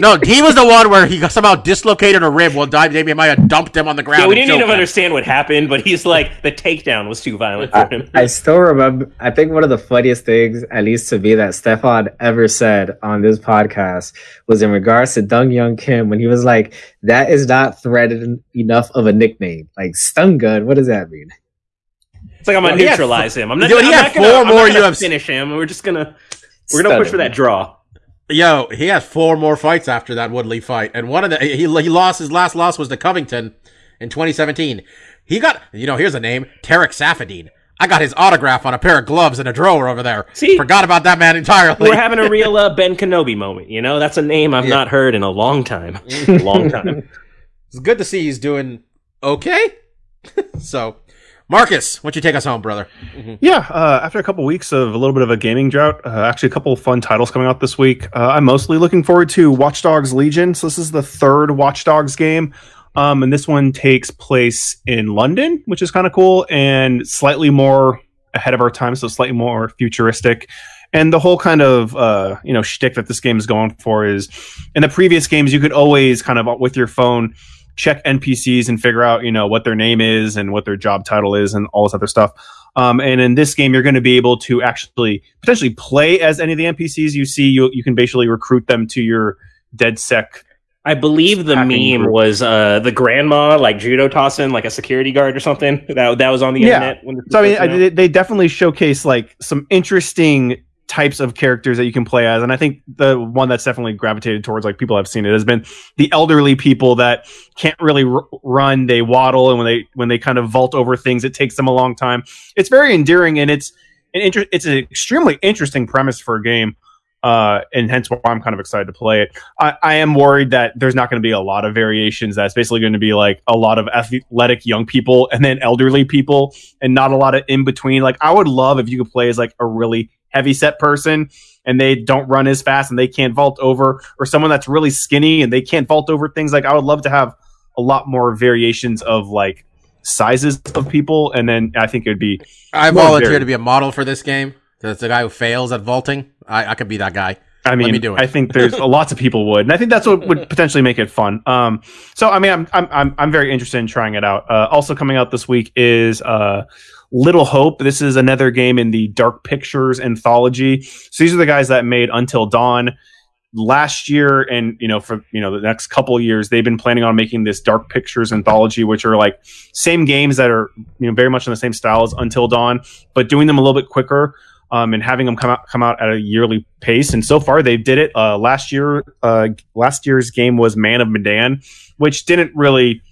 No, he was the one where he somehow dislocated a rib while Demian Maia dumped him on the ground. Yeah, we didn't even him. understand what happened, but he's like the takedown was too violent for I, him. I still remember. I think one of the funniest things, at least to me, that Stefan ever said on this podcast was in regards to Dong Hyun Kim when he was like, "That is not threatened enough of a nickname. Like stun gun. What does that mean?" It's like I'm gonna He had neutralize him. I'm not. Dude, I'm he not had gonna, four I'm not more gonna UFC finish him. We're just gonna we're gonna push for that draw. Yo, he has four more fights after that Woodley fight, and one of the he he lost his last loss was to Covington in 2017. He got you know here's a name Tarec Saffiedine. I got his autograph on a pair of gloves in a drawer over there. See? forgot about that man entirely. We're having a real uh, Ben Kenobi moment. You know, that's a name I've Yeah. not heard in a long time. a long time. it's good to see he's doing okay. so, Marcus, why don't you take us home, brother? Yeah, uh, after a couple weeks of a little bit of a gaming drought, uh, actually a couple of fun titles coming out this week. Uh, I'm mostly looking forward to Watch Dogs Legion. So this is the third Watch Dogs game, um, and this one takes place in London, which is kind of cool and slightly more ahead of our time, so slightly more futuristic. And the whole kind of uh, you know shtick that this game is going for is, in the previous games, you could always kind of with your phone check NPCs and figure out you know what their name is and what their job title is and all this other stuff. Um, and in this game, you're going to be able to actually potentially play as any of the NPCs you see. You you can basically recruit them to your DedSec. I believe the meme group. was uh, the grandma like judo tossing like a security guard or something. That that was on the Yeah. internet. When So I mean, I, they- they definitely showcase like some interesting types of characters that you can play as, and I think the one that's definitely gravitated towards like people have seen it has been the elderly people that can't really r- run. They waddle, and when they when they kind of vault over things, it takes them a long time. It's very endearing, and it's an inter- it's an extremely interesting premise for a game. Uh, and hence why I'm kind of excited to play it. I, I am worried that there's not going to be a lot of variations. That's basically going to be like a lot of athletic young people and then elderly people and not a lot of in between. Like I would love if you could play as like a really heavy set person and they don't run as fast and they can't vault over or someone that's really skinny and they can't vault over things. Like I would love to have a lot more variations of like sizes of people. And then I think it would be I volunteer varied. to be a model for this game. That's the guy who fails at vaulting. I, I could be that guy. I mean, me do it. I think there's lots of people would, and I think that's what would potentially make it fun. Um, so I mean, I'm I'm I'm, I'm very interested in trying it out. Uh, also coming out this week is uh, Little Hope. This is another game in the Dark Pictures anthology. So these are the guys that made Until Dawn last year, and you know for you know the next couple years, they've been planning on making this Dark Pictures anthology, which are like same games that are you know very much in the same style as Until Dawn, but doing them a little bit quicker um, and having them come out come out at a yearly pace. And so far, they did it. Uh, last year, uh, last year's game was Man of Medan, which didn't really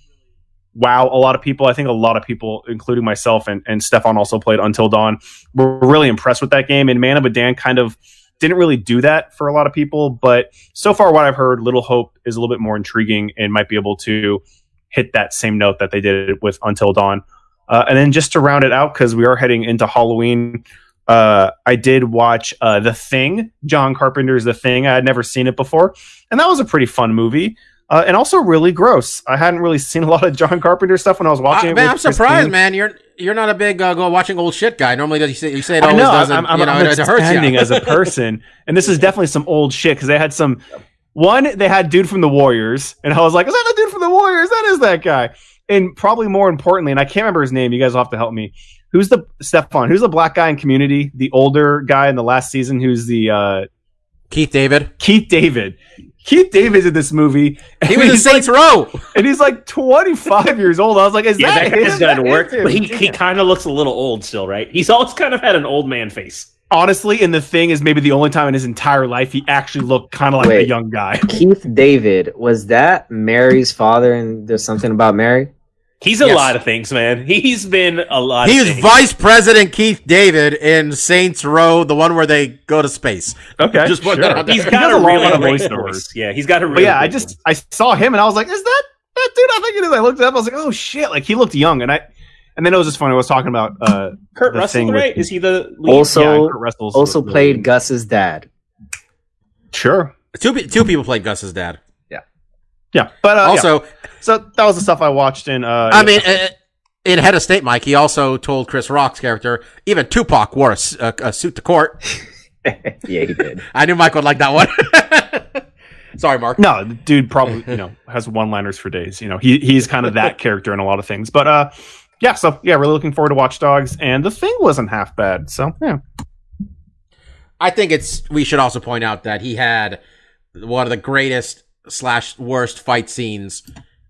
wow a lot of people. I think a lot of people, including myself and, and Stefan, also played Until Dawn. Were really impressed with that game. And Man of Medan kind of didn't really do that for a lot of people. But so far, what I've heard, Little Hope is a little bit more intriguing and might be able to hit that same note that they did with Until Dawn. Uh, and then just to round it out, because we are heading into Halloween, uh, I did watch uh, The Thing, John Carpenter's The Thing. I had never seen it before, and that was a pretty fun movie. Uh, and also really gross. I hadn't really seen a lot of John Carpenter stuff when I was watching Uh, it. man, I'm surprised, man. You're you're not a big uh, go watching old shit guy. Normally, you say you say it always know. doesn't. I'm, I'm, you know, I'm it, it hurts you. as a person, and this is definitely some old shit because they had some. One, they had dude from the Warriors, and I was like, "Is that the dude from the Warriors? That is that guy." And probably more importantly, and I can't remember his name. You guys will have to help me. Who's the Stefan? Who's the black guy in Community? The older guy in the last season, who's the uh, Keith David. Keith David. Keith David's in this movie. He was in he's Saints like, Row. and he's like 25 years old. I was like, "Is Yeah, that that guy's him? done That work, but he, he kind of looks a little old still, right? He's always kind of had an old man face. honestly, and the thing is, maybe the only time in his entire life he actually looked kind of like a young guy. Keith David was that Mary's father? And there's something about Mary. He's a Yes. lot of things, man. He's been a lot. He of things. Vice President Keith David in Saints Row, the one where they go to space. Okay, Just put sure. that out there. He's He got does a a lot really of great voiceovers. voice. Yeah, he's got a really. yeah, I just voice. I saw him and I was like, is that that dude? I think it is. I looked it up. I was like, oh shit! Like he looked young, and I and then it was just funny. I was talking about uh Kurt Russell, thing with- right? Is he the lead? Also, yeah, Kurt also the- the played lead. Gus's dad. Sure, Two two people played Gus's dad. Yeah, yeah. But uh, also, yeah. So that was the stuff I watched in. Uh, I mean, uh, in Head of State, Mike, he also told Chris Rock's character, even Tupac wore a suit to court. yeah, he did. I knew Mike would like that one. Sorry, Mark. no, the dude probably you know has one liners for days. You know, he he's kind of that character in a lot of things. But uh, yeah. So yeah, really looking forward to Watch Dogs, and the thing wasn't half bad. So yeah, I think it's. We should also point out that he had one of the greatest slash worst fight scenes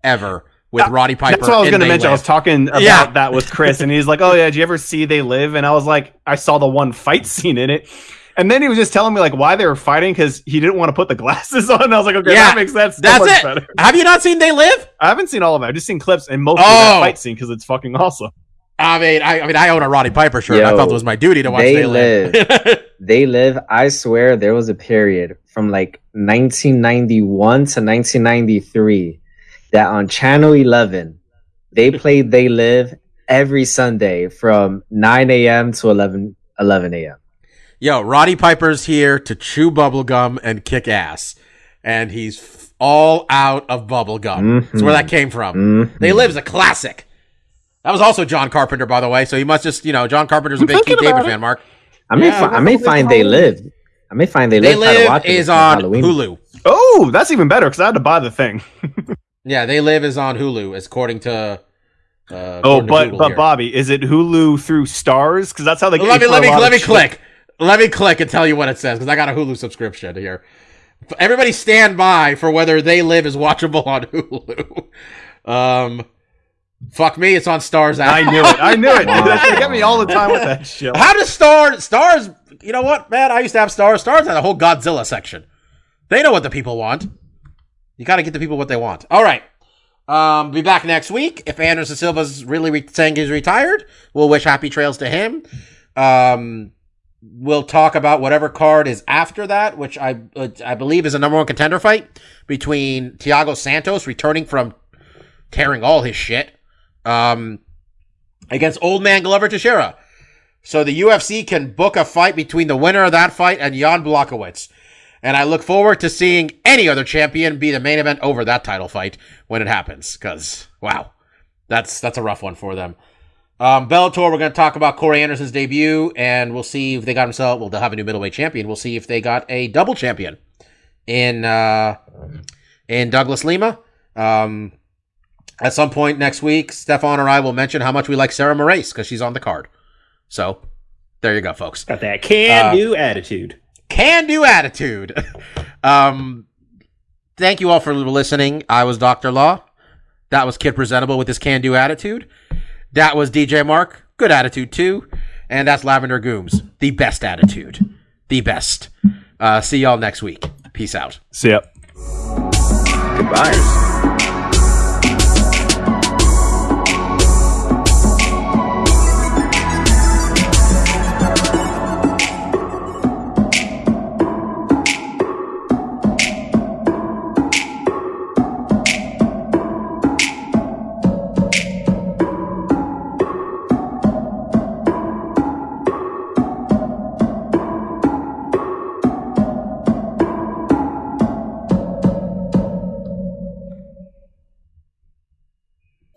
ever with Roddy Piper. That's what I was going to They mention. I was talking about Yeah. that with Chris, and he's like, "Oh yeah, did you ever see They Live?" And I was like, "I saw the one fight scene in it." And then he was just telling me like why they were fighting because he didn't want to put the glasses on. And I was like, "Okay, Yeah, that makes sense. So That's much it. better." Have you not seen They Live? I haven't seen all of it. I've just seen clips and mostly Oh. that fight scene because it's fucking awesome. I mean, I, I mean, I own a Roddy Piper shirt. I felt it was my duty to watch They They, Live. They live. I swear there was a period from like 1991 to 1993 that on Channel 11 they played They Live every Sunday from 9 a.m. to 11 11 a.m. Yo, Roddy Piper's here to chew bubblegum and kick ass. And he's f- all out of bubblegum. That's where that came from. Mhm. They Live's a classic. That was also John Carpenter, by the way. So you must just, you know, John Carpenter's a I'm big Keith thinking David it. fan, Mark. I may Yeah, fi- I may find They Live. I may find They, They Live. try to Live watch it is on Halloween. Hulu. Oh, that's even better because I had to buy the thing. Yeah, They Live is on Hulu, as according to. Uh, Oh, but but here. Bobby, is it Hulu through Starz? Because that's how they get let me let me let me shit. click. Let me click and tell you what it says because I got a Hulu subscription here. Everybody stand by for whether they live is watchable on Hulu. Um, fuck me, it's on Starz. I knew it. I knew it. They get me all the time with that shit. How does Starz Starz? You know what, man? I used to have Starz. Starz had a whole Godzilla section. They know what the people want. You got to get the people what they want. All right. Um, be back next week. If Anderson Silva's really re- saying he's retired, we'll wish happy trails to him. Um, we'll talk about whatever card is after that, which I uh, I believe is a number one contender fight between Thiago Santos returning from tearing all his shit um, against Old Man Glover Teixeira. So the UFC can book a fight between the winner of that fight and Jan Blachowicz. And I look forward to seeing any other champion be the main event over that title fight when it happens. Cause wow, that's that's a rough one for them. Um, Bellator, we're going to talk about Corey Anderson's debut, and we'll see if they got himself. Well, they'll have a new middleweight champion. We'll see if they got a double champion in uh, in Douglas Lima. Um, at some point next week, Stefan or I will mention how much we like Sarah Moraes because she's on the card. So there you go, folks. got that can do attitude. Can do attitude. um, thank you all for listening. I was Dr. Law. That was Kid Presentable with his can do attitude. That was DJ Mark. Good attitude too. And that's Lavender Gooms. The best attitude. The best. Uh, see y'all next week. Peace out. See ya. Goodbye.